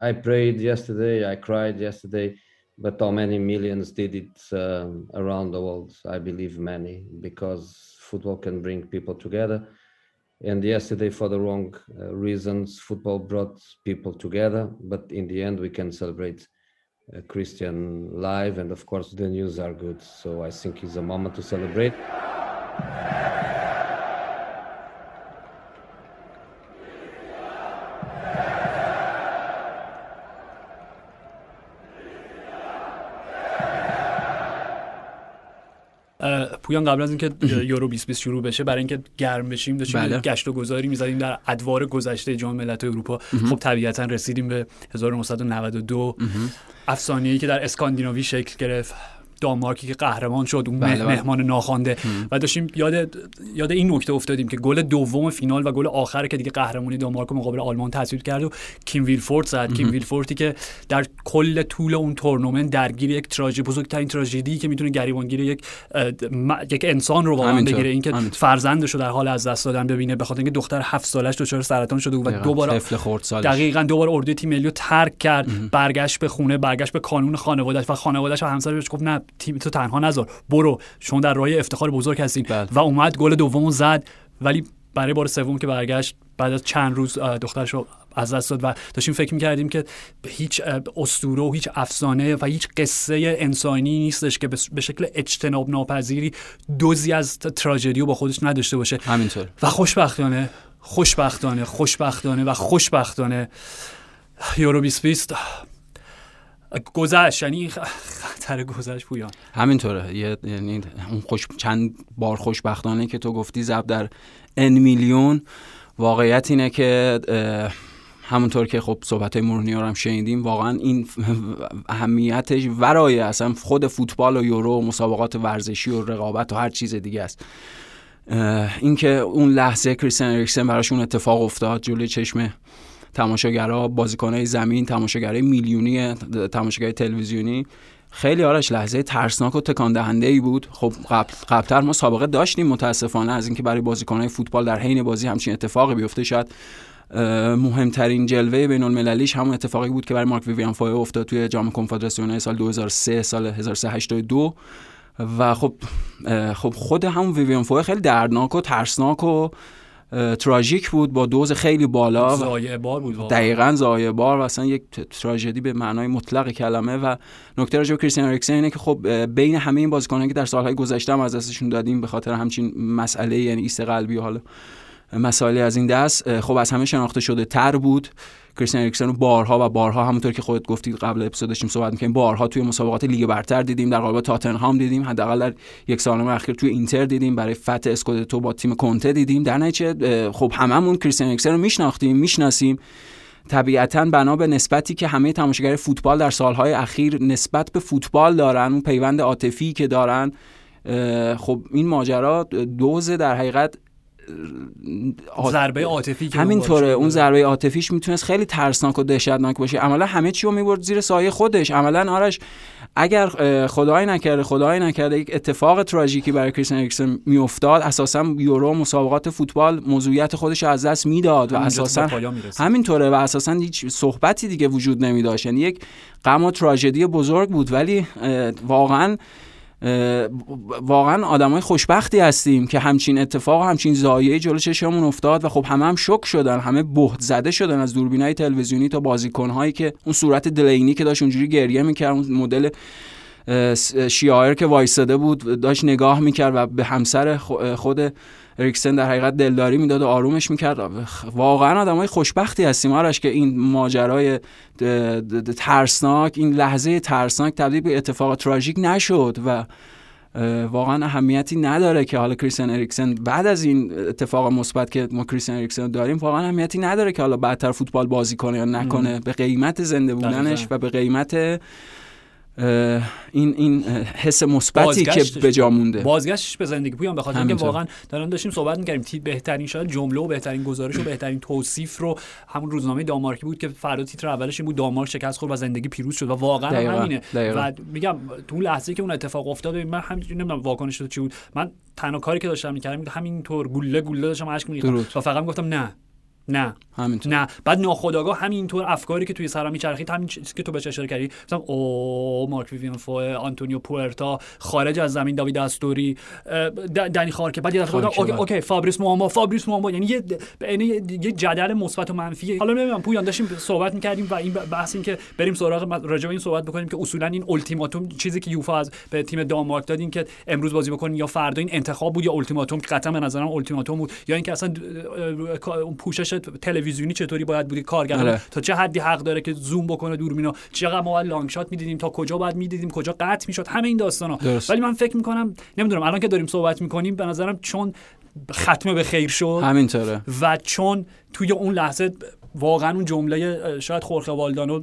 I prayed yesterday, I cried yesterday, but how many millions did it um, around the world? I believe many, because football can bring people together. And yesterday, for the wrong uh, reasons, football brought people together. But in the end, we can celebrate uh, Christian live, and of course, the news are good. So I think it's a moment to celebrate. پویان قبل از اینکه یورو 2020 شروع بشه برای اینکه گرم بشیم داشتیم بله. گشت و گذاری می‌زدیم در ادوار گذشته جام ملت‌های اروپا. خب طبیعتا رسیدیم به 1992 افسانه‌ای که در اسکاندیناوی شکل گرفت. دانمارکی که قهرمان شد اون بله, بله. مهمان ناخوانده. و داشتیم یاد یاد این نکته افتادیم که گل دوم فینال و گل آخر که دیگه قهرمانی دانمارک مقابل آلمان تثبیت کرد و کیم ویلفورت زد. کیم ویلفورتی که در کل طول اون تورنمنت درگیر یک تراژدی بزرگترین تراژدی که می‌تونه گریبانگیر یک یک انسان رو واقعا بگیره. اینکه فرزندش رو در حال از دست دادن ببینه به خاطر اینکه دختر هفت سالش دچار سرطان شده و دوباره دقیقاً دوباره اردوی تیم ملی رو ترک کرد. برگشت به خونه برگشت به کانون خانواده‌اش و خانواده‌اش و همسرش گفت نه تیم تو تنها نذار. برو. چون در راه افتخار بزرگ هستین. بله. و اومد گل دوم زد. ولی برای بار سوم که برگشت بعد از چند روز دخترش رو از دست داد و داشتیم فکر می‌کردیم که هیچ استوره و هیچ افسانه و هیچ قصه انسانی نیستش که به شکل اجتناب ناپذیری دوزی از تراژدی رو با خودش نداشته باشه. همینطور. و خوشبختانه خوشبختانه خوشبختانه و خوشبختانه یورو 2020 گذشت یعنی خطر گذشت پویان. همینطوره. یعنی اون خوش چند بار خوشبختانه که تو گفتی زب در ان میلیون واقعیت اینه که همونطور که خب صحبت های مورنی هم شنیدیم واقعا این اهمیتش ورای اصلا خود فوتبال و یورو و مسابقات ورزشی و رقابت و هر چیز دیگه است. اینکه اون لحظه کریستین اریکسن براشون اتفاق افتاد جلوی چشم تماشاگرها بازیکنهای زمین تماشاگرای میلیونی تماشاگرای تلویزیونی. خیلی آرش لحظه ترسناک و تکان دهنده ای بود. خب قبل قبلتر ما سابقه داشتیم متاسفانه از اینکه برای بازیکنهای فوتبال در حین بازی همچین اتفاقی بیفته. شاید مهمترین جلوه بین المللیش همون اتفاقی بود که برای مارک ویویان فایه افتاد توی جام کنفدراسیون سال 2003 سال 1382 و خب خب خود همون ویویان فوه خیلی دردناک و ترسناک و تراژیک بود با دوز خیلی بالا زایه بار بود دقیقا زایه بار و اصلا یک تراژدی به معنای مطلق کلمه و نکته راجع به کریستیان اریکسن اینه که خب بین همه این بازیکنان که در سالهای گذشته هم از دستشون دادیم به خاطر همچین مسئله یعنی ایست قلبی و حالا مسائلی از این دست خب از همه شناخته شده تر بود. کریستیان اریکسن بارها و بارها همونطور که خودت گفتید قبل اپیزود داشتیم صحبت می‌کردیم بارها توی مسابقات لیگ برتر دیدیم در قالب تاتنهام دیدیم حداقل در یک سال اخیر توی اینتر دیدیم برای فتح اسکودتو با تیم کنته دیدیم. در نتیجه خب هممون کریستیان اریکسن رو میشناختیم می‌شناسیم. طبیعتا بنا به نسبتی که همه تماشاگر فوتبال در سالهای اخیر نسبت به فوتبال دارن اون پیوند عاطفی که دارن خب این ماجرا دوز در حقیقت ضربه عاطفی که همینطوره اون ضربه عاطفیش می‌تونست خیلی ترسناک و دهشتناک باشه. عملا همه چی رو می‌برد زیر سایه خودش. عملا آرش اگر خدای نکرده خدای نکرده یک اتفاق تراژیکی برای کریستین اریکسن میافتاد اساسا یورو مسابقات فوتبال موضوعیت خودش از دست می‌داد و اساسا همینطوره و اساسا هیچ صحبتی دیگه وجود نمیداشت. یعنی یک غم و تراژدی بزرگ بود. ولی واقعا واقعا آدمای خوشبختی هستیم که همچین اتفاق همچین زایه جلو چشمون افتاد و خب همه هم شک شدن همه بهت زده شدن از دوربینای تلویزیونی تا بازیکنهایی که اون صورت دلینی که داشت اونجوری گریه می‌کرد اون مدل شیایر که وایساده بود داشت نگاه می‌کرد و به همسر خود اریکسن در حقیقت دلداری می‌داد و آرومش می‌کرد. واقعا آدمای خوشبختی هستیم آرش که این ماجرای ترسناک این لحظه ترسناک تبدیل به اتفاق تراژیک نشد و واقعا اهمیتی نداره که حالا کریستین اریکسن بعد از این اتفاق مثبت که ما کریستین اریکسن داریم واقعا اهمیتی نداره که حالا بعدتر فوتبال بازی کنه یا نکنه. به قیمت زنده بودنش و به قیمت این این حس مثبتی که به جا مونده. بازگشتش به زندگی. پویان به خاطر اینکه واقعا دارم داشتیم صحبت می‌کردیم. بهترین شاید جمله و بهترین گزارش و بهترین توصیف رو همون روزنامه دانمارکی بود که فردا تیتر اولش این بود دانمارک شکست خورد و زندگی پیروز شد و واقعا دقیقا. همینه. و میگم تو اون لحظه که اون اتفاق افتاد من همین نمی‌دونم واکنش چی بود. من تنها کاری که داشتم می‌کردم همینطور گوله گوله داشتم اشک می‌ریختم. و فقط می‌گفتم نه. نه. همینطور. نه. بعد ناخودآگاه همینطور افکاری که توی سرم میچرخید همین چیزی که تو بهش اشاره کردی. مثلا او مارک ویویان فو آنتونیو پورتا خارج از زمین داوید آستوری دنی خارکه. بعد یه okay okay فابریس موامبا فابریس موامبا یعنی یه یعنی یه جدل مثبت و منفی. حالا نمی‌دونم پویان داشتیم صحبت می‌کردیم و این بحث این که بریم سراغ راجع این صحبت بکنیم که اصولا این التیماتوم چیزی که یوفا از به تیم دانمارک داد این که امروز بازی بکنین یا فردا این انتخاب بود یا التیماتوم قطعا به نظرم التیماتوم بود یا اینکه اصلا پوشش تلویزیونی چطوری باید بود کارگردان آره. تا چه حدی حق داره که زوم بکنه دوربینا؟ چقدر ما لانگ شات می‌دیدیم؟ تا کجا باید می‌دیدیم؟ کجا قطع می‌شد؟ همه این داستانا. ولی من فکر می‌کنم نمی‌دونم الان که داریم صحبت می‌کنیم به نظرم چون ختمه به خیر شد همینطوره. و چون توی اون لحظه واقعا اون جمله شاید خورخه والدانو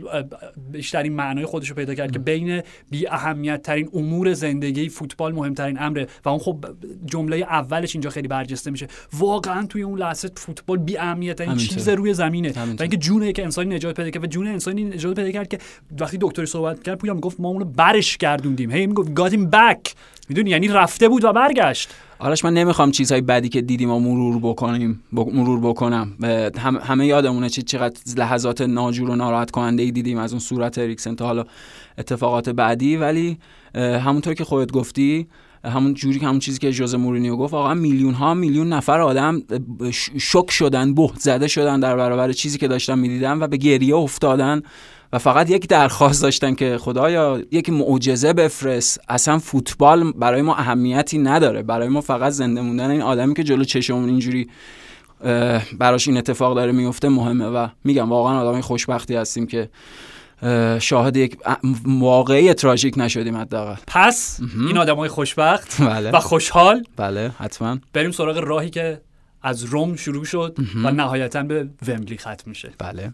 بیشترین معنای خودش رو پیدا کرد که بین بی اهمیت ترین امور زندگی فوتبال مهمترین امره و اون خب جمله اولش اینجا خیلی برجسته میشه. واقعا توی اون لحظه فوتبال بی اهمیت ترین چیز روی زمینه. و اینکه جون یک انسانی نجات پیدا کرد و جون انسانی نجات پیدا کرد که وقتی دکتری صحبت کرد پویا می‌گفت ما اونو برش گردوندیم. هی می‌گفت گاتیم بک. می‌دونی؟ یعنی رفته بود و برگشت. آرش من نمی‌خوام چیزهای بدی که دیدیم و مرور بکنیم مرور بکنم. هم... همه یادمونه چه چقدر لحظات ناجور و ناراحت کننده ای دیدیم از اون صورت اریکسن تا حالا اتفاقات بعدی. ولی همونطور که خودت گفتی همون جوری که همون چیزی که جوز مورینیو گفت واقعا میلیون ها میلیون نفر آدم شک شدن بهت زده شدن در برابر چیزی که داشتن می‌دیدن و به گریه افتادن. و فقط یک درخواست داشتن که خدایا یک معجزه بفرست. اصلا فوتبال برای ما اهمیتی نداره. برای ما فقط زنده موندن این آدمی که جلو چشمون اینجوری براش این اتفاق داره میفته مهمه و میگم واقعا آدمی خوشبختی هستیم که شاهد یک واقعی تراژیک نشدیم حداقل. پس این آدمای خوشبخت بله. و خوشحال. بله حتما. بریم سراغ راهی که از روم شروع شد و نهایتا به ومبلی ختم میشه. بله.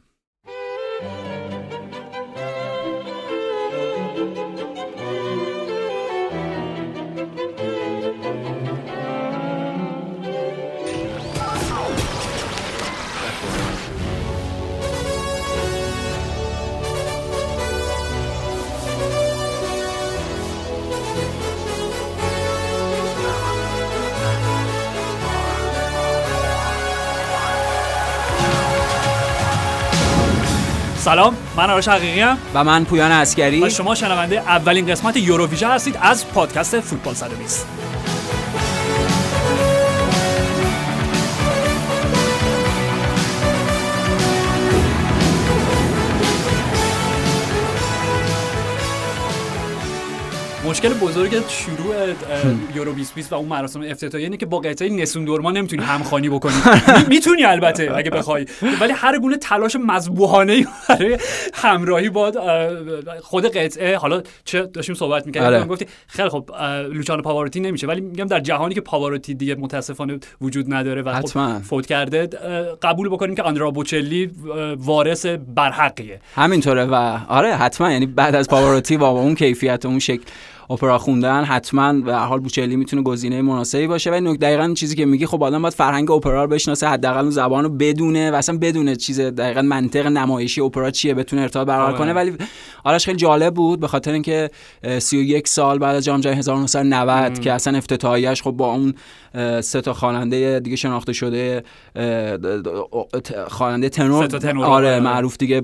سلام من آرش حقیقی هم و من پویان اسکری و شما شنونده اولین قسمت یوروویژن هستید از پادکست فوتبال 120 مشکل بزرگ شروع یورو 2020 و اون مراسم افتتاحیه اینه که با قطعه نسون دورما نمی‌تونی همخوانی بکنی. می‌تونی البته اگه بخوای. ولی هر گونه تلاش مذبوحانه برای همراهی با خود قطعه. حالا چه داشتیم صحبت می‌کردیم؟ آره. گفتی خیلی خب لوچانو پاواروتی نمیشه. ولی میگم در جهانی که پاواروتی دیگه متاسفانه وجود نداره و خب فوت کرده قبول بکنیم که آندرا بوچلی وارث برحقیه. همینطوره و آره حتما. یعنی بعد از پاواروتی با اون کیفیت اون شکل اپرا خوندن حتما به هر حال بوچلی می‌تونه گزینه مناسبی باشه. و دقیقا چیزی که میگی خب آدم باید فرهنگ اپرا رو بشناسه حداقل اون زبان رو بدونه و اصلا بدونه چیز دقیقا منطق نمایشی اپرا چیه بتونه ارتباط برقرار کنه. ولی آرش خیلی جالب بود به خاطر اینکه 31 سال بعد از جام جهانی 1990 که اصلا افتتاحیش خب با اون سه تا خواننده دیگه شناخته شده خواننده تنور. آره،, آره. معروف دیگه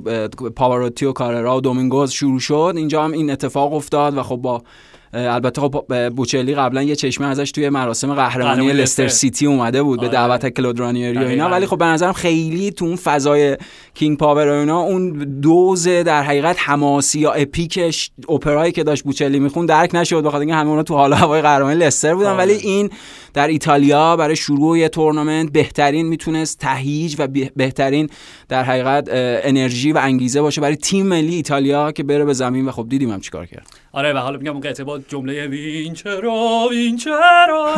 پاواروتی و کاررا و دومینگوز شروع شد. اینجا هم این اتفاق افتاد و خب با البته خب بوچلی قبلا یه چشمه ازش توی مراسم قهرمانی لستر سیتی اومده بود به آره. دعوت کلود رانیری و اینا. ولی خب به نظرم خیلی تو اون فضای کینگ پاور و اینا اون دوز در حقیقت حماسی یا epic ش اپرایی که داشت بوچلی میخون درک نشد. بخاطر اینکه همه اونا تو حال هوای قهرمانی لستر بودن. آره. ولی این در ایتالیا برای شروع یه تورنمنت بهترین می‌تونست تهیج و بهترین در حقیقت انرژی و انگیزه باشه برای تیم ملی ایتالیا که بره به زمین. و خب دیدیم هم چیکار کرد. آره و حالا میگم اون قطعه با جمله vincerò vincerò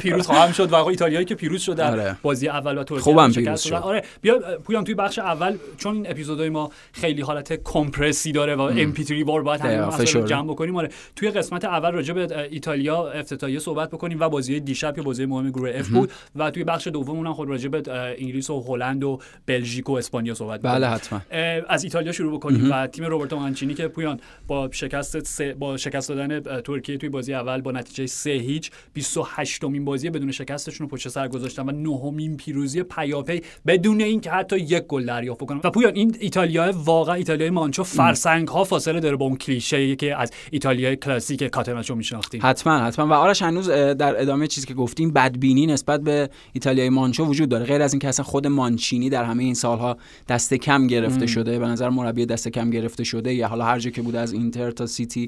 پیروز خواهم شد و ایتالیایی که پیروز شد در آره. بازی اول و ترکیه خوبم پیروز شد. آره بیا پویان توی بخش اول چون این اپیزودهای ما خیلی حالت کمپرسی داره و MP3 وار باید همین جمع بکنیم. آره توی قسمت اول راجع به ایتالیا افتتاحیه صحبت بکنیم و بازی دیشب که بازی مهم گروه اف بود و توی بخش دوم اونم خود راجع به انگلیس و هلند و بلژیک و اسپانیا صحبت بله حتما. از ایتالیا شروع بکنیم و تیم روبرتو مانچینی که پویان با شکست با شکست دادن ترکیه توی بازی اول با نتیجه 3 هیچ. 28 امین بازی بدون شکستشون رو پشت سر گذاشتن و نهمین پیروزی پیاپی بدون اینکه حتی یک گل دریافت کنن. و پویان این ایتالیا واقعا ایتالیای مانچو فرسنگ ها فاصله داره با اون کلیشه که از ایتالیای کلاسیک catenaccio میشناختیم. حتما حتما. و آرش هنوز در ادامه چیزی که گفتیم بدبینی نسبت به ایتالیای مانچو وجود داره. غیر از اینکه اصلا خود مانچینی در همه این سالها دست کم گرفته شده به نظر مربی دست کم گرفته شده یا حالا هر جا که بوده از اینتر تا سیتی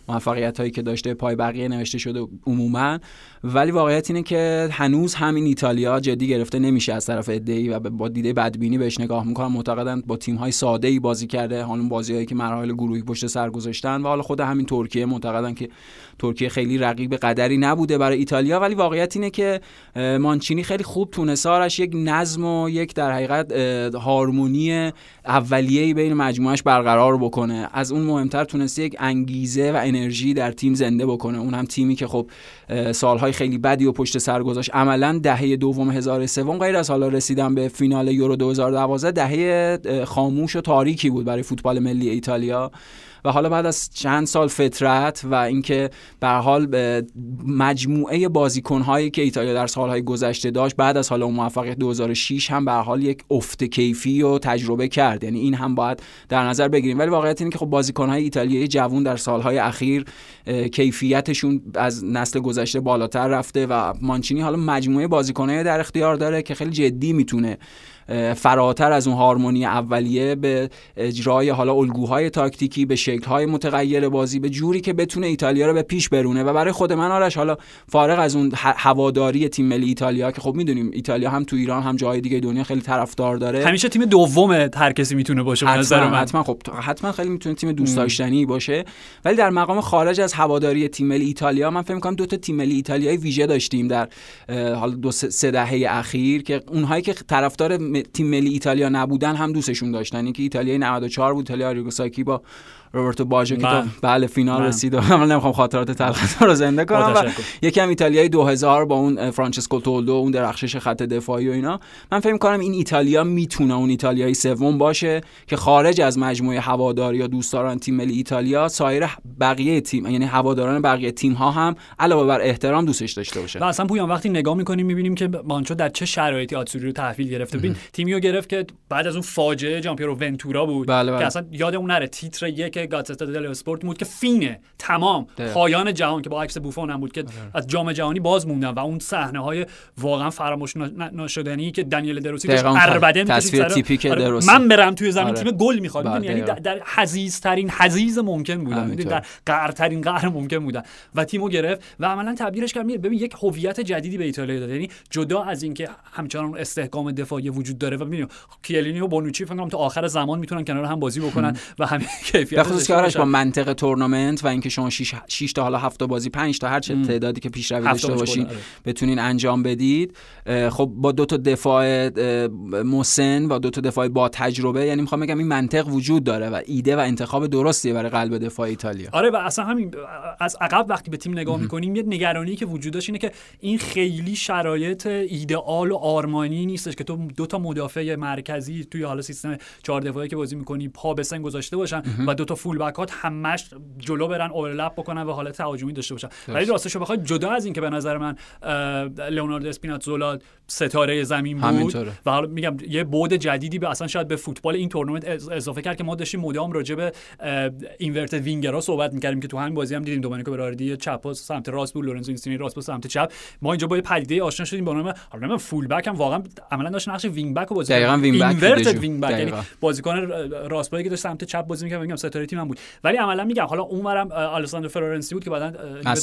موفقیت هایی که داشته پای بقیه نوشته شده عموما. ولی واقعیت اینه که هنوز همین ایتالیا جدی گرفته نمیشه از طرف ای و با دیده بدبینی بهش نگاه می‌کنن. معتقدن با تیم های ساده ای بازی کرده حالا بازیهایی که مراحل گروهی پشت سر گذاشتن و حالا خود همین ترکیه. معتقدن که ترکیه خیلی رقیب قدری نبوده برای ایتالیا. ولی واقعیت اینه که مانچینی خیلی خوب تونسته آرش یک نظم و یک در حقیقت هارمونی اولیه‌ای بین مجموعش برقرار بکنه. از اون مهمتر تونسته یک انگیزه و انرژی در تیم زنده بکنه. اون هم تیمی که خب سالهای خیلی بدی و پشت سر گذاشت. عملا دهه دوم هزار سوم غیر از حالا رسیدن به فینال یورو 2012 دهه خاموش و تاریکی بود برای فوتبال ملی ایتالیا. و حالا بعد از چند سال فترت و اینکه به حال مجموعه بازیکن‌هایی که ایتالیا در سالهای گذشته داشت بعد از حالا موفقیت 2006 هم به حال یک افت کیفی و تجربه کرد. یعنی این هم باید در نظر بگیریم. ولی واقعیت اینه که خب بازیکن‌های ایتالیایی جوون در سالهای اخیر کیفیتشون از نسل گذشته بالاتر رفته و مانچینی حالا مجموعه بازیکن‌های در اختیار داره که خیلی جدی می‌تونه فراتر از اون هارمونی اولیه به اجرای حالا الگوهای تاکتیکی به شکل‌های متغیر بازی به جوری که بتونه ایتالیا رو به پیش برونه و برای خود من آرش حالا فارغ از اون هواداری تیم ملی ایتالیا که خب می‌دونیم ایتالیا هم تو ایران هم جای دیگه دنیا خیلی طرفدار داره. همیشه تیم دوم هر کسی می‌تونه باشه حتما من. حتما خب حتما خیلی می‌تونه تیم دوست داشتنی باشه. ولی در مقام خارج از هواداری تیم ملی ایتالیا من فکر می‌کنم دو تا تیم ملی ایتالیایی ویژه داشتیم در حالا دو سه دهه اخیر که اونهایی که طرفدار تیم ملی ایتالیا نبودن هم دوستشون داشتن. اینکه ایتالیای 94 بود ایتالیا آریگوساکی با روبرتو باجو که بله فینال رسید و من نمی‌خوام خاطرات تلخ رو زنده کنم. و یکم ایتالیای 2000 با اون فرانچسکو تولدو اون درخشش خط دفاعی و اینا. من فکر کنم این ایتالیا می‌تونه اون ایتالیایی سوم باشه که خارج از مجموعه هوادار یا دوستداران تیم ملی ایتالیا سایر بقیه تیم یعنی هواداران بقیه تیم ها هم علاوه بر احترام دوستش داشته باشه. و اصلا پویان وقتی نگاه می‌کنیم می‌بینیم که مانچو در چه شرایطی آتسوری رو تحویل گرفته. ببین تیمیو گرفت که بعد از اون فاجعه جامپیرو ونتورا بود بله بله. که اصلا یادمون نره. تیتر یک گاتتا دل اسپورت بود که فینه تمام پایان جهان که با عکس بوفون هم بود که آره. از جام جهانی باز موندن و اون صحنه های واقعا فراموش نشدنی که دانیل دروسی داشت اربده تصویر تیپیک آره. دروسی من برم توی زمین آره. تیم گل می‌خواد بله، یعنی در حزیز ترین حزیز ممکن بودن در قهر ترین قهر ممکن بودن و تیمو گرفت و عملا تبدیلش کرد. ببین یک هویت جدیدی به ایتالیا داد یعنی جدا از اینکه همچنان استحکام دفاعی وجود داره و می‌بینیم کیلینی و بونوچی فکر کنم تا آخر زمان می‌تونن کنار هم بازی بکنن و همین کیفیت با منطق تورنمنت و اینکه شما 6 تا حالا 7 بازی 5 تا هر چه تعدادی که پیشروی داشته باشین آره. بتونین انجام بدید. خب با دو تا دفاع مسن و دو تا دفاع با تجربه یعنی می‌خوام بگم این منطق وجود داره و ایده و انتخاب درستیه برای قلب دفاع ایتالیا. آره و اصلا همین از عقب وقتی به تیم نگاه می‌کنیم یه نگرانی که وجود داشت اینه که این خیلی شرایط ایدئال و آرمانی نیستش که تو دو تا مدافع مرکزی توی حالا سیستم چهار دفاعی که بازی می‌کنی پا به سن گذاشته باشن و دو تا فول بک همش جلو برن اورلپ بکنن و حالت تهاجمی داشته باشن. ولی راستش رو بخواد جدا از این که به نظر من لئوناردو اسپیناتزولا ستاره زمین بود و حالا میگم یه بود جدیدی به اصلا شاید به فوتبال این تورنمنت اضافه کرد که ما داشتیم مدام راجع به اینورت وینگرها صحبت می‌کردیم که تو همین بازی هم دیدیم دومنیکو براردی چپ سمت راست بود لورنزو اینسینیه راست بود سمت چپ. ما اینجا با یه پدیده آشنا شدیم با نام حالا full back هم واقعا عملا داشت نقش wing back رو بازی دقیقاً wing back wing back یعنی بازیکن راست که داشت سمت چپ بازی می‌کرد میگم ستاره تیم هم بود. ولی عملا میگم حالا اونورم آلساندرو فلورنزی بود که بعدا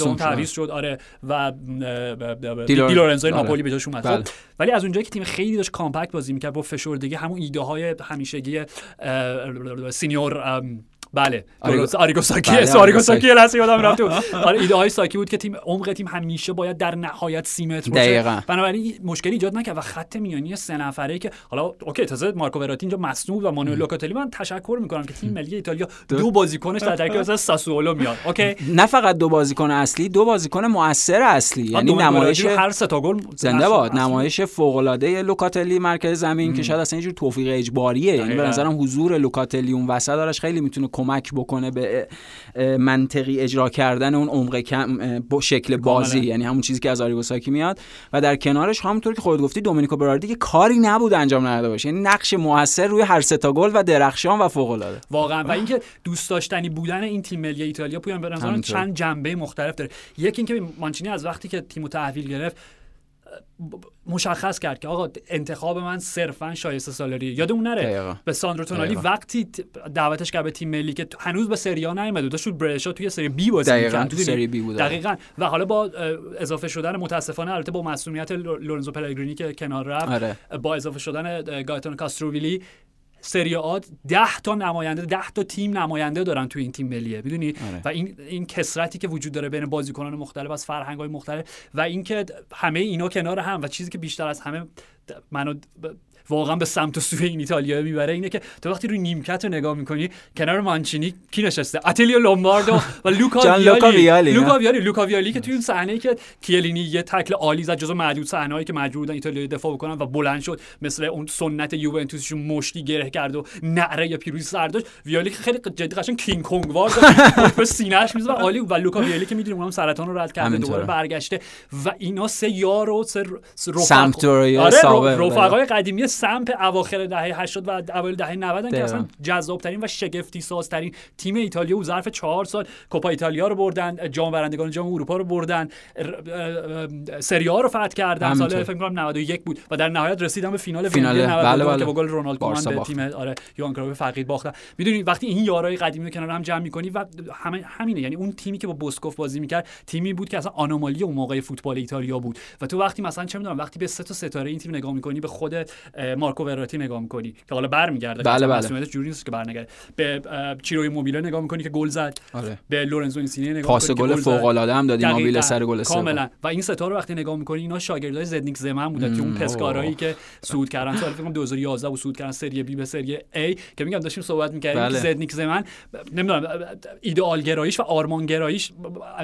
اون تعویض شد. آره. و دی لورنزو ناپولی به جاش اومد. خب، بله. ولی از اونجایی که تیم خیلی داشت compact بازی می‌کرد با فشردگی همون ایده های همیشگی signor بله. آریگو ساکی بله آریگو ساکی لحظه یادم رفت. آره ایده های ساکی بود که تیم عمق تیم همیشه باید در نهایت 30 متر باشه. بنابراین مشکلی ایجاد نکرد و خط میانی سه نفره که حالا okay تازه مارکو وراتی اینجا مصدوم و مانوئل لوکاتلی. من تشکر می‌کنم که تیم ملی ایتالیا دو بازیکنش در ترکیب از ساسولو میاد. okay؟ نه فقط دو بازیکن اصلی دو بازیکن موثر اصلی. یعنی نمایش هر سه تا گل زنده باد. نمایش فوق العاده لوکاتلی مرکز زمین که شاید اصلا اینجور توفیق اجباریه. یعنی به نظرم حضور لوکاتلی اون وسط دارش خیلی می‌تونه کمک بکنه به منطقی اجرا کردن اون عمق کم با شکل بازی یعنی همون چیزی که از آریگوساکی میاد. و در کنارش همونطور که خودت گفتی دومینیکو براردی که کاری نبود انجام نداده باشه. یعنی نقش موثر روی هر سه تا گل و درخشان و فوق العاده واقعا. و اینکه دوست داشتنی بودن این تیم ملی ایتالیا پویان به چند جنبه مختلف داره. یکی اینکه مانچینی از وقتی که تیمو تحویل گرفت مشخص کرد که آقا انتخاب من صرفا شایسته سالاری یادمون نره؟ به ساندرو تونالی وقتی دعوتش کرد به تیم ملی که هنوز به سری ها نیومد داشت برشا توی سری بی بازی دقیقاً تو سری بی بود دقیقاً. و حالا با اضافه شدن متاسفانه البته با مسئولیت لورنزو پلگرینی که کنار رفت آره. با اضافه شدن گایتون کاستروویلی سری آ 10 تا نماینده 10 تا تیم نماینده دارن تو این تیم ملیه می‌دونی آره. و این این کسرتی که وجود داره بین بازیکنان مختلف از فرهنگ های مختلف و اینکه همه اینا کنار هم و چیزی که بیشتر از همه منو واقعا به سمت و سوی این ایتالیا می‌بره. اینه که تو وقتی روی نیمکت رو نگاه می‌کنی کنار مانچینی کی نشسته؟ آتیلیو لومباردو و لوکا ویالی. لوکا ویالی لوکا ویالی که توی اون صحنه که کیه‌لینی یه تکل عالی زد جزو معدود صحنه‌ای که مجبور بودن ایتالیا دفاع بکنن و بلند شد مثل اون سنت یوونتوسشون مشتی گره کرد و نعره یا پیروزی سر داشت. ویالی خیلی جدی قشنگ کینگ کنگ وار به سینه‌اش می‌زنه عالی و لوکا ویالی که می‌دونیم اونم سرطان رو رد کرده دوباره برگشته. و اینا سه یار و سه رفقا آره رفقای قدیمی سمپ اواخر دهه 80 و اوایل دهه 90 که اصلا جذاب ترین و شگفتی سازترین تیم ایتالیا و ظرف چهار سال کوپا ایتالیا رو بردن جام برندگان جام اروپا رو بردن سری آ رو فتح کردن. سال فکر کنم 91 بود و در نهایت رسیدن به فینال فینال. بله بله. که با گل رونالد کومان به تیم آره یوان کرویف فقید باختن. می‌دونید وقتی این یارای قدیمی رو کنار هم جمع می‌کنی و همه همینه. یعنی اون تیمی که با بوسکوف بازی می‌کرد تیمی بود که اصلا آنومالی اون موقع فوتبال ایتالیا بود. و تو وقتی مثلا چه می‌دونم وقتی به سه تا ستاره این تیم نگاه می‌کنی به خود مارکو وراتی نگاه می‌کنی که حالا برمیگرده بله بله. جوری نیست که برنگرده. به چیروی موبیله نگاه می‌کنی که گل زد. آره. به لورنزو اینسینی نگاه پاس گل فوق العاده هم دادی موبیله سر گل کاملا. و این ستا رو وقتی نگاه می‌کنی اینا شاگردای زدنیک زمن بودن که اون پسکارایی که سود کردن. سال فکر کنم 2011 و سود کردن سری بی به سری ای که میگم داشتیم صحبت می‌کردیم بله. زدنیک زمن نمی‌دونم ایدئال گراییش و آرمان گراییش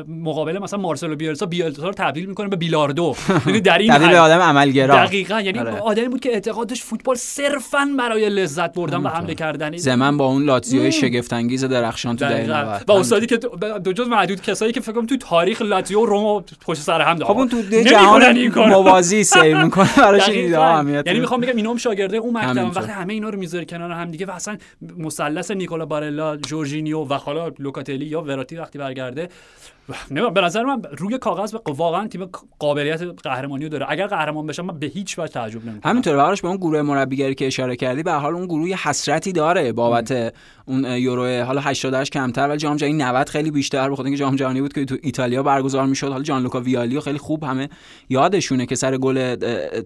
مقابل مثلا مارسلو بیلسا بیلسا رو تبدیل می‌کنه به بیلاردو. یعنی در این آدم عملگرا. دقیقاً. یعنی آره. آدمی بود که اعتقادش فوتبال صرفا برای لذت بردن و حمله کردن زمن با اون لاتزیو شگفت انگیز درخشان تو دقیقاً. و استادی که دو جز معدود کسایی که فکر کنم تو تاریخ لاتزیو و روم پشت سر هم داره خب اون تو جهان موازی سیر می‌کنه براش یعنی می‌خوام بگم اینم شاگرده اون مکتب وقتی همه اینا رو می‌ذاره کنار هم دیگه و اصلا مثلث نیکولا بارلا جورجینیو و حالا لوکاتلی یا وراتی وقتی برگرده نه به نظر من روی کاغذ واقعا تیم قابلیت قهرمانی رو داره. اگر قهرمان بشن من به هیچ وجه تعجب نمی‌کنم. همینطوره. براش به اون گروه مربیگری که اشاره کردی به حال اون گروه حسرتی داره بابت اون یورو حالا 88 کمتر ولی جام جهانی 90 خیلی بیشتر بخاطر اینکه جام جهانی بود که تو ایتالیا برگزار می‌شد. حالا جان لوکا ویالیو خیلی خوب همه یادشونه که سر گل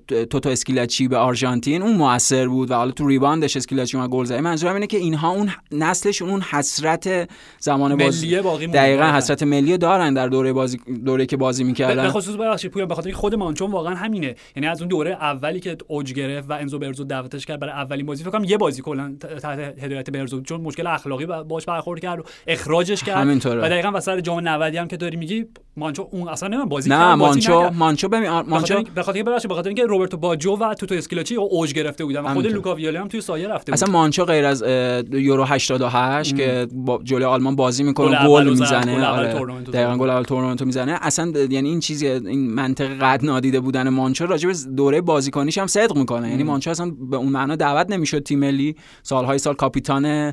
توتو اسکیلاچی به آرژانتین اون موثر بود و حالا تو rebound ش اسکیلاچی ما گل زد. منظورم اینه که اینها اون نسلشون اون حسرت زمان بازی دقیقاً حسرت ملی دارن در دوره بازی دوره که بازی می‌کردن. به خصوص ببخشید پویا به خاطر خود مانچون واقعا همینه. یعنی از اون دوره اولی که اوج گرفت و انزو برزو دعوتش کرد برای اولین بازی فکر کنم یه بازی کلا تحت هدایت برزو چون مشکل اخلاقی باش برخورد کرد و اخراجش کرد. همینطوره. و دقیقاً وسط جام 90 هم که داری میگی مانچو اون اصلا نمی‌دونم بازی نه مانچو مانچو ببین مانچو به خاطر به خاطر اینکه روبرتو باجو و توتو اسکیلاچی اوج گرفته بودن و خود لوکا ویالی هم توی سایه رفته بود. اصلا مانچو غیر از یورو 88 که جلوی آلمان بازی می‌کنه گل می‌زنه. آره. دقیقاً گل اول تورنمنت می‌زنه. اصلا یعنی این چیزی این منطق قد نادیده بودن مانچو راجع به دوره بازیکنیش هم صدق می‌کنه. یعنی مانچو اصلا به اون معنا دعوت نمی‌شد تیم ملی. سالهای سال کاپیتان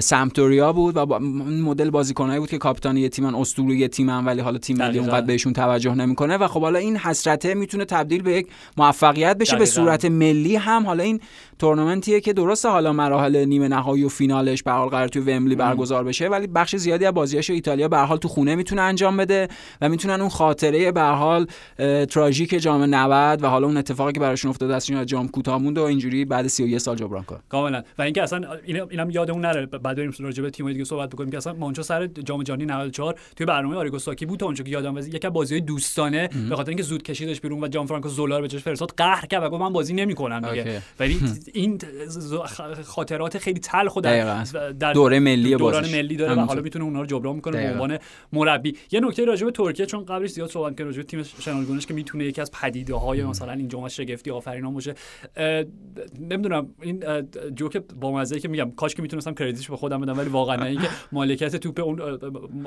سمتوریا بود و با مدل بازیکنایی بود که کاپیتان یه تیمن اسطوره تیمن ولی حالا تیم ملی اونقدر بهشون توجه نمی‌کنه و خب حالا این حسرته می‌تونه تبدیل به یک موفقیت بشه به صورت ملی هم. حالا این تورنمنتیه که درسته حالا مراحل نیمه نهایی و فینالش به حال قرار تو ومبلی برگزار بشه ولی بخش زیادی از بازیاشو ایتالیا به حال تو خونه می‌تونه انجام بده و می‌تونن اون خاطره به حال تراژیک جام 90 و حالا اون اتفاقی که براشون افتاده از جام کوتاه و اینجوری بعد 31 سال جبران کنه کاملا. و اینکه اصلا اینم یادمون نره بعد بریم راجع به تیم‌های دیگه صحبت بکنیم که اصلا مانچو سر جام جهانی 94 توی برنامه آریگوساکی بود اونجا که یادم یکی بازی‌های دوستانه به خاطر اینکه زود کشیدش بیرون و جان فرانکو زولار به جاش فرستاد قهر کرد و گفت من بازی نمی‌کنم دیگه. ولی این خاطرات خیلی تلخ در, در دوره ملی دوران ملی داره و حالا می‌تونه اونها رو جبران می‌کنه به عنوان مربی یه نکته راجع به ترکیه چون قبلش زیاد صحبت کردیم راجع به تیم شنالگونش که می‌تونه یکی از پدیده های مثلا این جام شگفتی آفرینان باشه. نمی‌دونم این جوک با مزه که میگم کاش که می‌تونستم کردیتش به خودم بدم ولی واقعا اینکه مالکیت توپ اون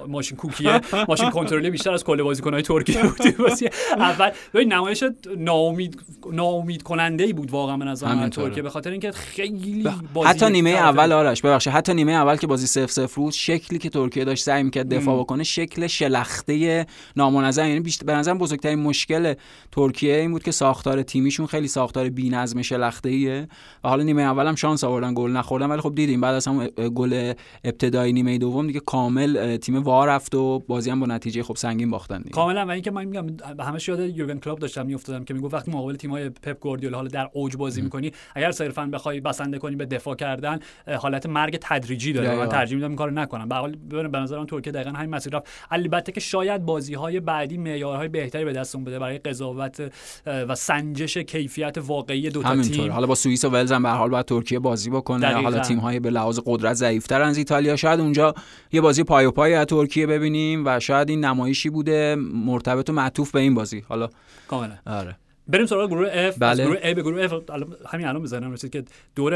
ماشین کوکیه ماشین کنترلی بیشتر از کل بازیکن‌های ترکیه بود. اول. ببین نمایش ناامید ناامید کننده ای بود واقعا من از ترکیه به خاطر اینکه خیلی بازی حتی نیمه اول آرش ببخشید. حتی نیمه اول که بازی 0 0 بود شکلی که ترکیه داشت سعی می‌کرد دفاع بکنه شکل شلخته نامنظم یعنی بیشتر به نظرم بزرگترین مشکل ترکیه این بود که ساختار تیمیشون خیلی ساختار بی‌نظم شلخته ایه و حالا نیمه اول هم شانس آوردن گل نخوردن ولی خب دیدیم. بعد از هم گل ابتدایی نیمه دوم دیگه کامل تیم وا رفت و بازی هم با نتیجه خب سنگین باختن دیگه. کاملا. و اینکه من میگم همش یاد یورگن کلوپ داشتم میافتادم که می‌گفت وقتی مقابل تیم‌های پپ گواردیولا حالا در اوج بازی می‌کنی اگر صرفا بخوای بسنده کنی به دفاع کردن حالت مرگ تدریجی داره. من ترجیح میدم این کارو نکنم. به حال به نظرم ترکیه دقیقا همین مسیر رفت. البته که شاید بازی های بعدی معیارهای بهتری به دستون بده برای قضاوت و سنجش کیفیت واقعی دو تا تیم. حالا با سوئیس و ولز هم به حال باید ترکیه بازی بکنه. دقیقا. حالا تیم های به لحاظ قدرت ضعیفتر از ایتالیا. شاید اونجا یه بازی پای و پای از ترکیه ببینیم و شاید این نمایشی بوده مرتبط و معطوف به این بازی. حالا کاملا. آره. بریم سراغ گروه F. بله. گروه A به گروه F. همین الان بزنم رسید که دور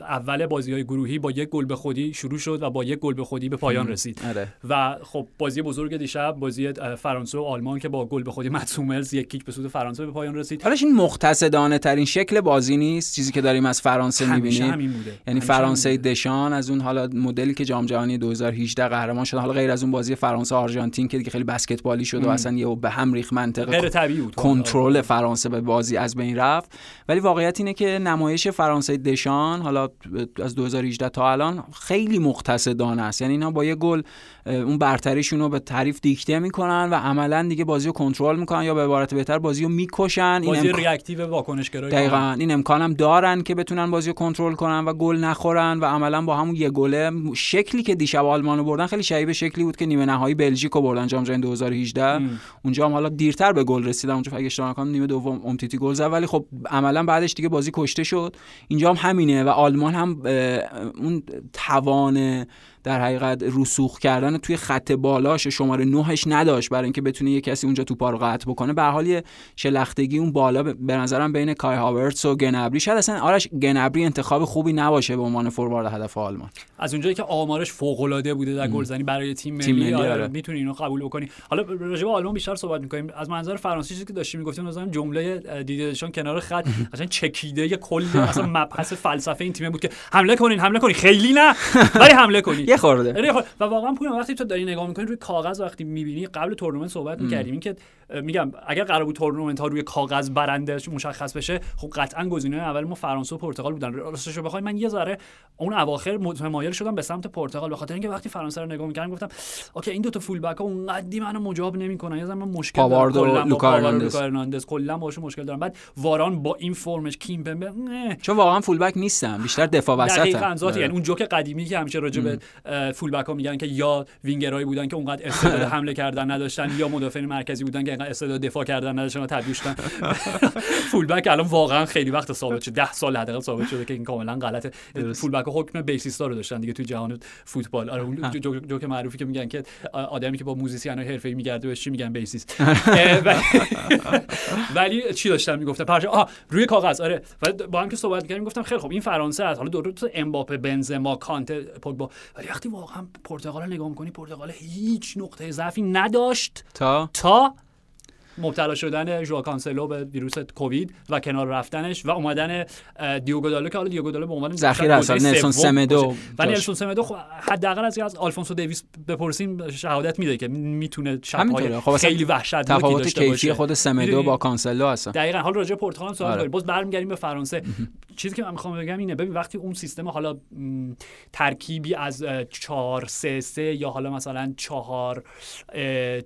اول بازی های گروهی با یک گل به خودی شروع شد و با یک گل به خودی به پایان رسید. اره. و خب بازی بزرگ دیشب بازی فرانسه و آلمان که با گل به خودی متسوملز یک کیک به سود فرانسه به پایان رسید. حالا این مختصدانه ترین شکل بازی نیست. چیزی که داریم از فرانسه می‌بینیم. یعنی فرانسه دشان از اون حالا مدلی که جام جهانی 2018 قهرمان شد. حالا غیر از اون بازی فرانسه آرژانتین که دیگه خیلی بسکتبالی شد و اصلا یه به هم ریخت منطقه غیر طبیعی بود. کنترل فرانسه به بازی از بین رفت. ولی واقعیت اینه که نمایش فرانسه دشان حالا از 2018 تا الان خیلی مقتصدانه است. یعنی اینا با یه گل اون برتریشون رو به تعریف دیکته می‌کنن و عملا دیگه بازی رو کنترل می‌کنن یا به عبارت بهتر بازی رو می‌کشن. بازی این ریاکتیو واکنش دقیقاً. این امکانم دارن که بتونن بازی رو کنترل کنن و گل نخورن و عملا با همون یه گله شکلی که دیشب آلمانو بردن خیلی شبیه شکلی بود که نیمه نهایی بلژیک رو بردن جام جهانی 2018 ام. اونجا هم حالا دیرتر به گل رسیدن. اونجا اگه اشتباه نکنم نیمه دوم امتیتی گل زد. ولی خب عملا بعدش دیگه بازی کشته شد. اینجا هم همینه و آلمان هم اون توان در حقیقت رسوخ کردن توی خط بالاش شماره نهش نداشت برای اینکه بتونه یه کسی اونجا توپا رو قطع بکنه. به حال یه شلختگی اون بالا به نظرم بین کای هاورتس و گنبری شاید اصلا آرش گنبری انتخاب خوبی نباشه به عنوان فوروارد هدف آلمان. از اونجایی که آمارش فوق العاده بوده در گلزنی برای تیم ملی, ملی آره, آره. می‌تونی اینو قبول بکنی. حالا راجع به آلمان بیشتر صحبت می‌کنیم. از منظر فرانسوی چیزی که داشتیم می‌گفتیم مثلا جمله دیدشون کنار خط اصلا چکیده کل اصلا مبحث فلسفه این تیم بود که حمله کنین حمله کنین. خیلی نه ولی حمله کنین. یه خورده. و واقعا پویا وقتی تو داری نگاه می‌کنی روی کاغذ وقتی می‌بینی قبل تورنمنت صحبت می‌کردیم. که میگم اگر قرار بود تورنمنت ها روی کاغذ برنده مشخص بشه خب قطعا گزینه اول ما فرانسه و پرتغال بودن. راستش بخوای من یه ذره اون اواخر متمایل شدم به سمت پرتغال به خاطر اینکه وقتی فرانسه رو نگاه می‌کردم گفتم اوکی این دو تا full back ها اونقدی منو مجاب نمی‌کنن. یه زمان مشکل دارم. لوکا هرناندز. کلا باشون مشکل دارم. بعد واران با این فرمش کیمپمبه چون واقعا full back نیستن بیشتر دفاع وسط دقیقاً ذاتی. یعنی اون جوک قدیمی که همیشه راجع به full back ها میگن که یا وینگرایی بودن که اونقدر استعداد حمله کردن نداشتن یا مدافعین مرکزی بودن که اینقدر استعداد دفاع کردن نداشتن و تبدیل شدن فول بک الان واقعا خیلی وقت ثابت شده 10 سال حداقل ثابت شده که این کاملا غلطه. فول بک حکم بیسیستا رو داشتن دیگه توی جهان فوتبال. آره اون جوک معروفی که میگن که آدمی که با موزیسین حرفه‌ای میگرده بهش چی میگن؟ بیسیست. ولی چی داشتم می‌گفتم پرش آه روی کاغذ. آره. با هم که صحبت می‌کردیم گفتم خیلی خب این فرانسه است. حالا درست امباپه بنزما کانته پوگبا. ولی وقتی واقعا پرتغال رو نگاه می‌کنی پرتغال هیچ نقطه ضعفی نداشت تا؟ تا مبتلا شدن ژوائو کانسلو به ویروس کووید و کنار رفتنش و اومدن دیوگو دالو که حالا دیوگو دالو به عنوان ذخیره اصلا نلسون سمدو. و نلسون سمدو حداقل از از آلفونسو دیویس بپرسیم شهادت میده که می‌تونه شب‌های خب خیلی وحشتناکی تفاوت کیفی خود سمدو با کانسلو هست. دقیقاً حالا راجع پرتغال صحبت آره. کنیم. باز برمیگردیم به فرانسه. چیزی که من می‌خوام بگم اینه. ببین وقتی اون سیستم حالا ترکیبی از 4 3 3 یا حالا مثلا 4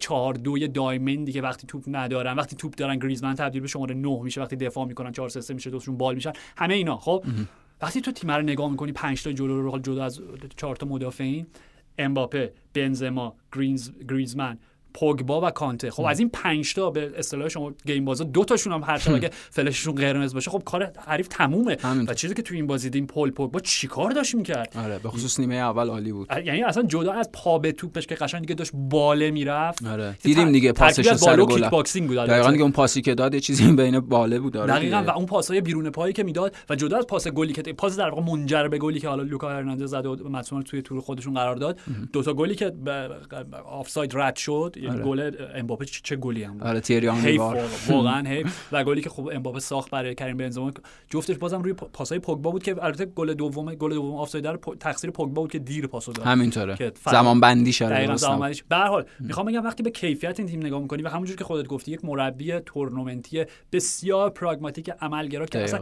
4 2 diamond ی که وقتی توپ ندارن وقتی توپ دارن گریزمن تبدیل به شماره 9 میشه وقتی دفاع می‌کنن 4 3 3 میشه دوستشون بال میشن همه اینا خب؟ وقتی تو تیم رو نگاه می‌کنی 5 تا جلو رو جدا از 4 تا مدافعین امباپه بنزما گرینز گریزمن پوگبا و کانته. خب از این 5 تا به اصطلاح شما game بازا دو تاشون هم هر اگه فلششون قرمز باشه خب کار حریف تمومه. و چیزی که تو این بازی دیدیم پول پوگبا چیکار داشت می‌کرد آره به خصوص نیمه اول عالی بود. یعنی اصلا جدا از پا به توپش که قشنگ دیگه داشت باله می‌رفت. آره. دیدیم دیگه پاسش سر گل. کیک باکسینگ بود دقیقاً دیگه اون پاسی که داد یه چیزی بین باله بود آره دقیقاً و اون پاسای بیرون پایی که می‌داد و جدا از پاس گلی که پاس در واقع منجر به گلی که حالا لوکا هرناندز زد و مصوم توی تور خودشون قرار داد دو تا گلی که آفساید رد شد آره. گل امباپه چه گلی هم آره تیری واقعا هی و گلی که خب امباپه ساخت برای کریم بنزما جفتش بازم روی پاسای پوگبا بود که البته گل دوم گل دوم آفساید در تقصیر پوگبا بود که دیر پاسو داد. همینطوره. زمان بندی شده زمان به هر حال می‌خوام بگم وقتی به کیفیت این تیم نگاه می‌کنی و همونجور که خودت گفتی یک مربی تورنمنتی بسیار پراگماتیک عملگرا که اصلا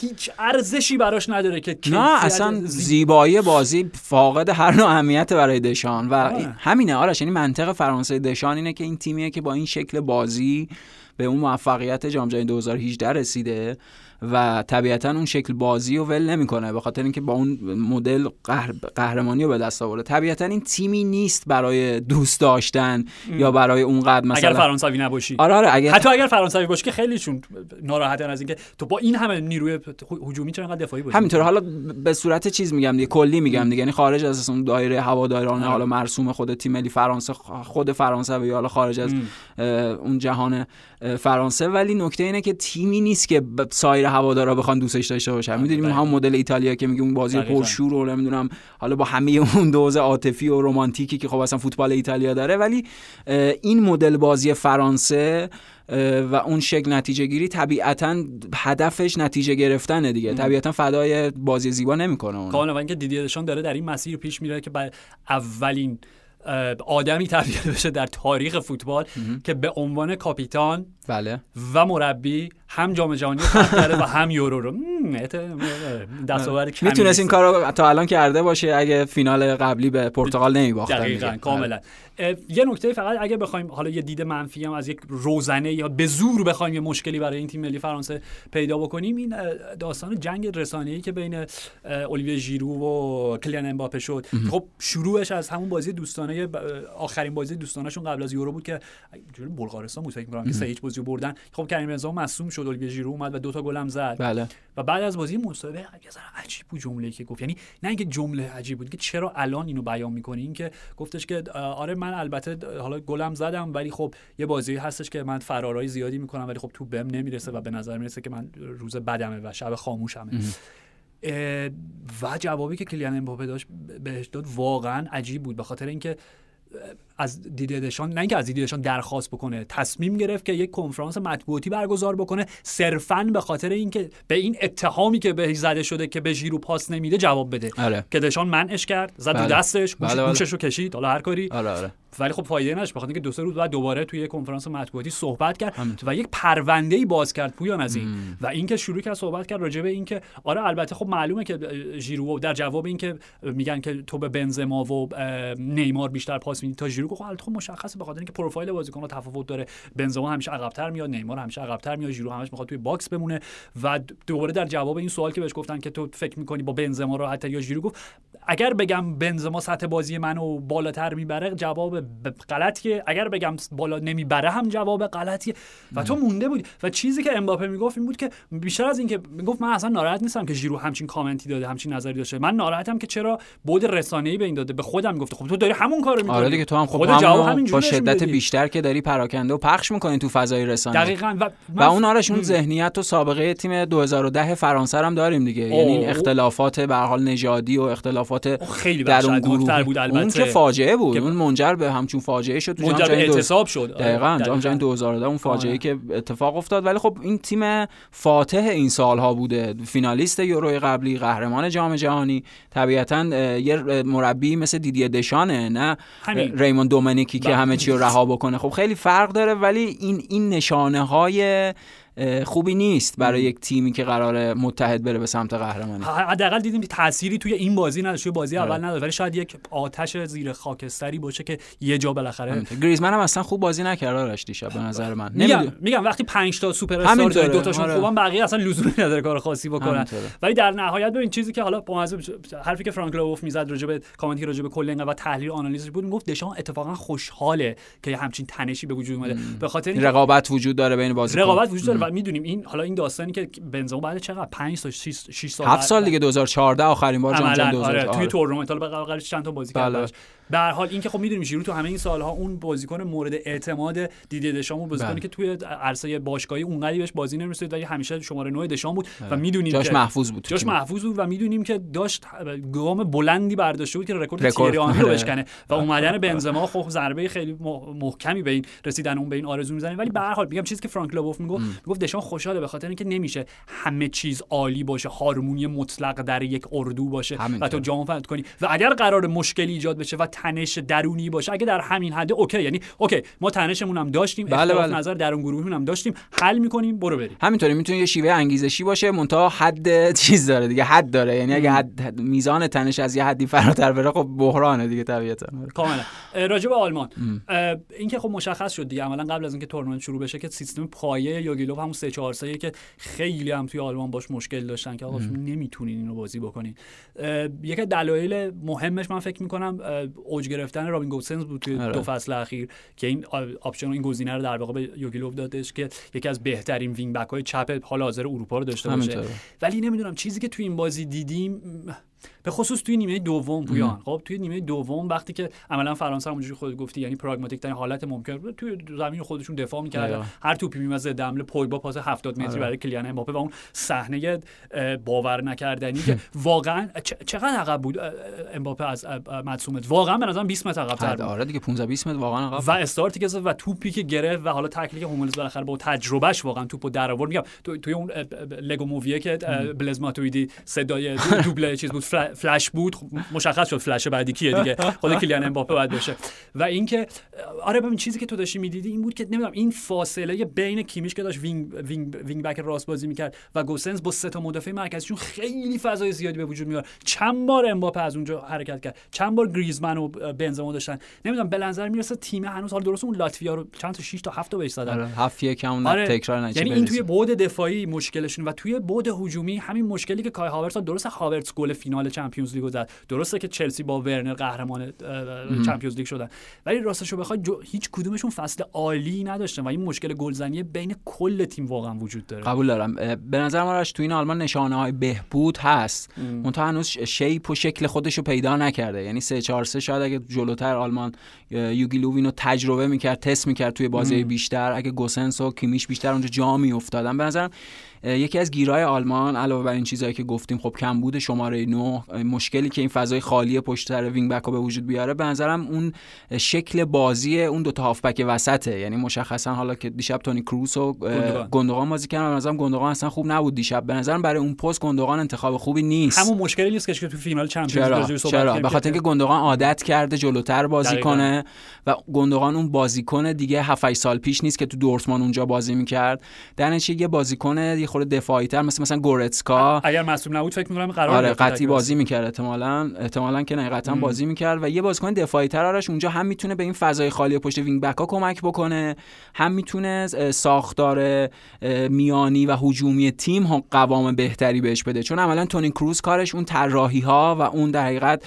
هیچ ارزشی براش نداره که نه اصلا زیبایی بازی فاقد هر نوع اهمیت برای دشان. و همینه آرش یعنی منطق فرانسه دشان اینه که این تیمیه که با این شکل بازی به اون موفقیت جام جهانی 2018 رسیده. و طبیعتا اون شکل بازی رو ول نمی‌کنه به خاطر اینکه با اون مدل قهر... قهرمانی رو به دست آورده. طبیعتا این تیمی نیست برای دوست داشتن یا برای اون قد مثلا اگر فرانسوی نباشی. آره آره اگر... حتی اگر فرانسوی باشی که خیلیشون ناراحتن از اینکه تو با این همه نیروی هجومی چرا انقدر دفاعی باشی همینطور. حالا به صورت چیز میگم دیگه کلی میگم دیگه. یعنی خارج از اون دایره هواداران حالا مرسوم خود تیم ملی فرانسه خود فرانسه و یا حالا خارج از اون جهان فرانسه. ولی نکته اینه که تیمی نیست که سایر هوادارا بخوان دوستش داشته باشن. می‌دونیم هم مدل ایتالیا که میگه اون بازی پرشور رو نمی‌دونم حالا با همه اون دوز عاطفی و رمانتیکی که خب اصلا فوتبال ایتالیا داره ولی این مدل بازی فرانسه و اون شکل نتیجه گیری طبیعتا هدفش نتیجه گرفتنه دیگه. طبیعتا فدای بازی زیبا نمی‌کنه اون کاملا اینکه دیدیشان داره در این مسیر پیش میره که اولین آدمی تبدیل بشه در تاریخ فوتبال که به عنوان کاپیتان بله. و مربی هم جام جهانی کرده و هم یورو رو. دستاورد کمی می‌تونست این کارو تا الان کرده باشه اگه فینال قبلی به پرتغال نمیباختن دقیقاً کاملا. یه نکته فقط اگه بخوایم حالا یه دید منفی هم از یک روزنه یا به زور بخوایم یه مشکلی برای این تیم ملی فرانسه پیدا بکنیم این داستان جنگ رسانه‌ای که بین اولیویه ژیرو و کلیان امباپه شد. خب شروعش از همون بازی دوستانه آخرین بازی دوستانهشون قبل از یورو بود که بلغارستان بود فکر می‌کنم که 3 بازی بردن. خب کریم بنزما مصدوم شد اولیویه ژیرو اومد و دو تا گل هم زد. بله. و بعد از بازی مسابقه یه عجیب بود جمله که گفت. یعنی نه اینکه جمله عجیب بود که چرا الان اینو بیان می‌کنی؟ این که گفتش که آره من البته حالا گلم زدم ولی خب یه بازی هستش که من فرارای زیادی می‌کنم ولی خب تو بهم نمی‌رسه و به نظر می‌رسه که من روز بدمه و شب خاموشمه. و جوابی که کلیان امباپه داشت بهش داد واقعا عجیب بود. به خاطر اینکه از دیدشان نه اینکه از دیدشان درخواست بکنه تصمیم گرفت که یک کنفرانس مطبوعاتی برگزار بکنه صرفا به خاطر اینکه به این اتهامی که بهش زده شده که به ژیرو پاس نمیده جواب بده آره. که دشان منعش کرد زد بله. دستش بله بله. کشید حالا هر کاری آره آره. ولی خب فایده نداشت بخاطر اینکه دو سه روز بعد دوباره توی کنفرانس مطبوعاتی صحبت کرد و یک پرونده ای باز کرد پویان از این. و اینکه شروع کرد صحبت کرد راجع به اینکه آره البته خب معلومه که ژیرو در جواب اینکه میگن که تو به بنزما و نیمار بیشتر پاس میدی تا ژیرو خب البته خب مشخصه بخاطر اینکه پروفایل بازیکن تفاوت داره. بنزما همیشه عقب‌تر میاد نیمار همیشه عقب‌تر میاد ژیرو همش می‌خواد توی box بمونه. و دوباره در جواب این سوال که بهش گفتن که تو فکر می‌کنی با بنزما راحت یا ژیرو گفت اگر بگم بنزما سطح بازی منو بالاتر می‌بره جواب غلط که اگر بگم بالا نمی‌بره هم جواب غلطیه. و تو مونده بودی. و چیزی که امباپه می‌گفت این بود که بیشتر از اینکه می‌گفت من اصلا ناراحت نیستم که ژیرو همچین کامنتی داده همچین نظری داشته. من ناراحتم که چرا بود رسانه‌ای به این داده. به خودم می‌گفت. خب تو داری همون کارو می‌کنی. آره دیگه تو هم خب همون با شدت بیشتر که داری پراکنده و پخش می‌کنی تو فضای رسانه دقیقاً. و, و اون آرش اون ذهنیت و سابقه تیم 2010 فرانسه هم داریم دیگه. یعنی این اختلافات به حال نژادی و اختلافات خیلی در اون گروه بود البته. اون که فاجعه بود. اون منجر به همچون فاجعه شد تو منجر به اعتصاب شد. دقیقاً جام جهانی 2010 اون فاجعه که اتفاق افتاد. ولی خب این تیم فاتح این سالها بوده. فینالیست یورو قبلی قهرمان جام جهانی. طبیعتا یه مربی مثل دیدی دشانه نه؟ ریمون دومنیکی که همه چی رو رها بکنه. خب خیلی فرق داره ولی این این نشانه های خوبی نیست برای یک تیمی که قرار متحد بره به سمت قهرمانی. حداقل دیدیم تأثیری توی این بازی نداشت توی بازی اول نداشت. ولی شاید یک آتش زیر خاکستری باشه که یه جا بالاخره گریزمن هم اصلا خوب بازی نکرد آرش دیشب به نظر من. میگم میگم وقتی 5 تا سوپر استار دو تاشون آره. خوبن بقیه اصلا لزومی نداره کار خاصی بکنن. ولی در نهایت ببین چیزی که حالا با حرفی که فرانک لوف می‌زد راجع به کامنتی راجع به کل و تحلیل آنالیزش بود می‌گفت دشان اتفاقا خوشحاله که همچین تنشی به وجود اومده. به خاطر رقابت وجود داره بین بازیکن رقابت وجود داره. و می‌دونیم این حالا این داستانی که بنزما بعد چقدر 5 تا 6 سال 7 سال دیگه 2014 آخرین بار جام جهانی 2014 آره. توی تورنمنت حالا به چند تا بازی کرد بله. به هر حال اینکه خب می‌دونیم ژیرو تو همه این سالها اون بازیکن مورد اعتماد دیده دشان بازیکنی بله. که توی عرصه باشگاهی اونقدی بهش بازی نمی‌رسید ولی همیشه شماره 9 دشان بود و بله. می‌دونیم جاش محفوظ بود جاش محفوظ بود و می‌دونیم که داشت گام بلندی برداشته بود که رکورد تیری آنری رو بشکنه و اومدن بنزما خب ضربه خیلی محکمی به این رسیدن اون به این آرزو می‌زنه. ولی به هر حال میگم چیزی که فرانک لوبوف می‌گفت می‌گفت دشان خوشحاله به خاطر اینکه نمیشه همه چیز عالی باشه هارمونی مطلق در یک اردو باشه و تو جام کنی. و اگر قرار مشکلی ایجاد بشه و تنش درونی باشه. اگه در همین حد okay یعنی okay ما تنشمون هم داشتیم بله بله. نظر در اون گروهمون هم داشتیم. حل می‌کنیم برو بریم. همینطوری می‌تونه یه شیوه انگیزشی باشه منتها حد چیز داره دیگه حد داره. یعنی اگه حد میزان تنش از یه حدی فراتر بره خب بحرانه دیگه طبیعتا. کاملا. راجع به آلمان. اینکه خب مشخص شد دیگه عملا قبل از اینکه تورنمنت شروع بشه که سیستم پایه یوگی لوو همون 3 4 3 که خیلی هم توی آلمان باش مشکل داشتن که آقا نمی‌تونین اینو بازی بکنین. یکی دلایل مهمش من فکر می‌کنم اوج گرفتن رابین گوسنز بود توی آره. دو فصل اخیر که این option این گزینه رو در واقع به یوگی لوو دادش که یکی از بهترین wing back های چپ حال حاضر اروپا رو داشته باشه ولی نمی‌دونم چیزی که توی این بازی دیدیم به خصوص توی نیمه دوم پویان. خب توی نیمه دوم وقتی که عملا فرانسه همونجوری خود گفتی یعنی پراگماتیک ترین حالت ممکن بود توی زمین خودشون دفاع می‌کردن. هر توپی میمزه دمل پوگبا پاس 70 متری آره. برای کلیان امباپه و اون صحنه باور نکردنی که واقعا چقدر عقب بود امباپه از مدسومت واقعا به نظرم 20 متر عقب تر بود. آره دیگه 15 20 متر واقعا عقب و استارتی که و توپی که گرفت و حالا تکلی که هوملز بالاخره با تجربهش واقعا توپو در آورد میگم توی اون لگو movie ه که بلز ماتویدی صدای دوبله چیز بود فلش بود مشخص شد فلش بعدی کیه دیگه. خود کلیان امباپه باید باشه. و اینکه آره ببین چیزی که تو داشتی می‌دیدی این بود که نمی‌دونم این فاصله بین کیمیش که داشت wing wing wing back راست بازی می‌کرد و گوسنز با سه تا مدافع مرکزیشون خیلی فضای زیادی به وجود میاد چند بار امباپه از اونجا حرکت کرد. چند بار گریزمن و بنزما داشتن. نمی‌دونم به نظر می‌رسه تیم هنوز حال درست اون لاتویا رو چند تا 6 تا 7 تا بهش زدن. آره هفت یک هم آره. تکرار نشه یعنی این توی بعد دفاعی مشکلشون و توی بعد هجومی همین مشکلی که کای هاورتس درست هاورتس گل فینال چمپیونز لیگو زد. درسته که چلسی با ورنر قهرمان چمپیونز لیگ شدن. ولی راستشو بخوای هیچ کدومشون فصل عالی نداشتن و این مشکل گلزنی بین کل تیم واقعا وجود داره. قبول دارم. به نظر من تو این آلمان نشانه های بهبود هست. منتها هنوز shape و شکل خودش رو پیدا نکرده. یعنی 3 4 3 شاید اگه جلوتر آلمان یوگی لوو این رو تجربه می‌کرد تست می‌کرد توی بازی بیشتر اگه گوسنس و کیمیش بیشتر اونجا جا میافتادن. به نظرم یکی از گیرای آلمان علاوه بر این چیزهایی که گفتیم خب کمبود شماره 9 مشکلی که این فضای خالی پشت سر wing back به وجود بیاره به نظرم اون شکل بازی اون دو تا هافبک وسطه. یعنی مشخصا حالا که دیشب تونی کروس و گندوقان بازی کردن. به نظرم گندوقان اصلا خوب نبود دیشب. به نظرم برای اون پست گندوقان انتخاب خوبی نیست. همون مشکلی نیست که تو فینال چمپیونز لیگ چرا؟ به خاطر اینکه گندوقان عادت کرده جلوتر بازی کنه و گندوقان اون بازیکن دیگه 7 سال پیش نیست که تو دورتموند اونجا بازی می‌کرد. در یه بازیکن خورده دفاعی تر مثل مثلا گورتسکا. اگر مصدوم نبود فکر می‌کنم قرار آره قطعی بازی می‌کرد احتمالاً. احتمالاً که نه قطعا بازی می‌کرد و یه بازیکن دفاعی تر آرش اونجا هم می‌تونه به این فضای خالی پشت wing back ها کمک بکنه. هم می‌تونه ساختار میانی و هجومی تیم ها قوام بهتری بهش بده. چون عملا تونی کروز کارش اون طراحی ها و اون در حقیقت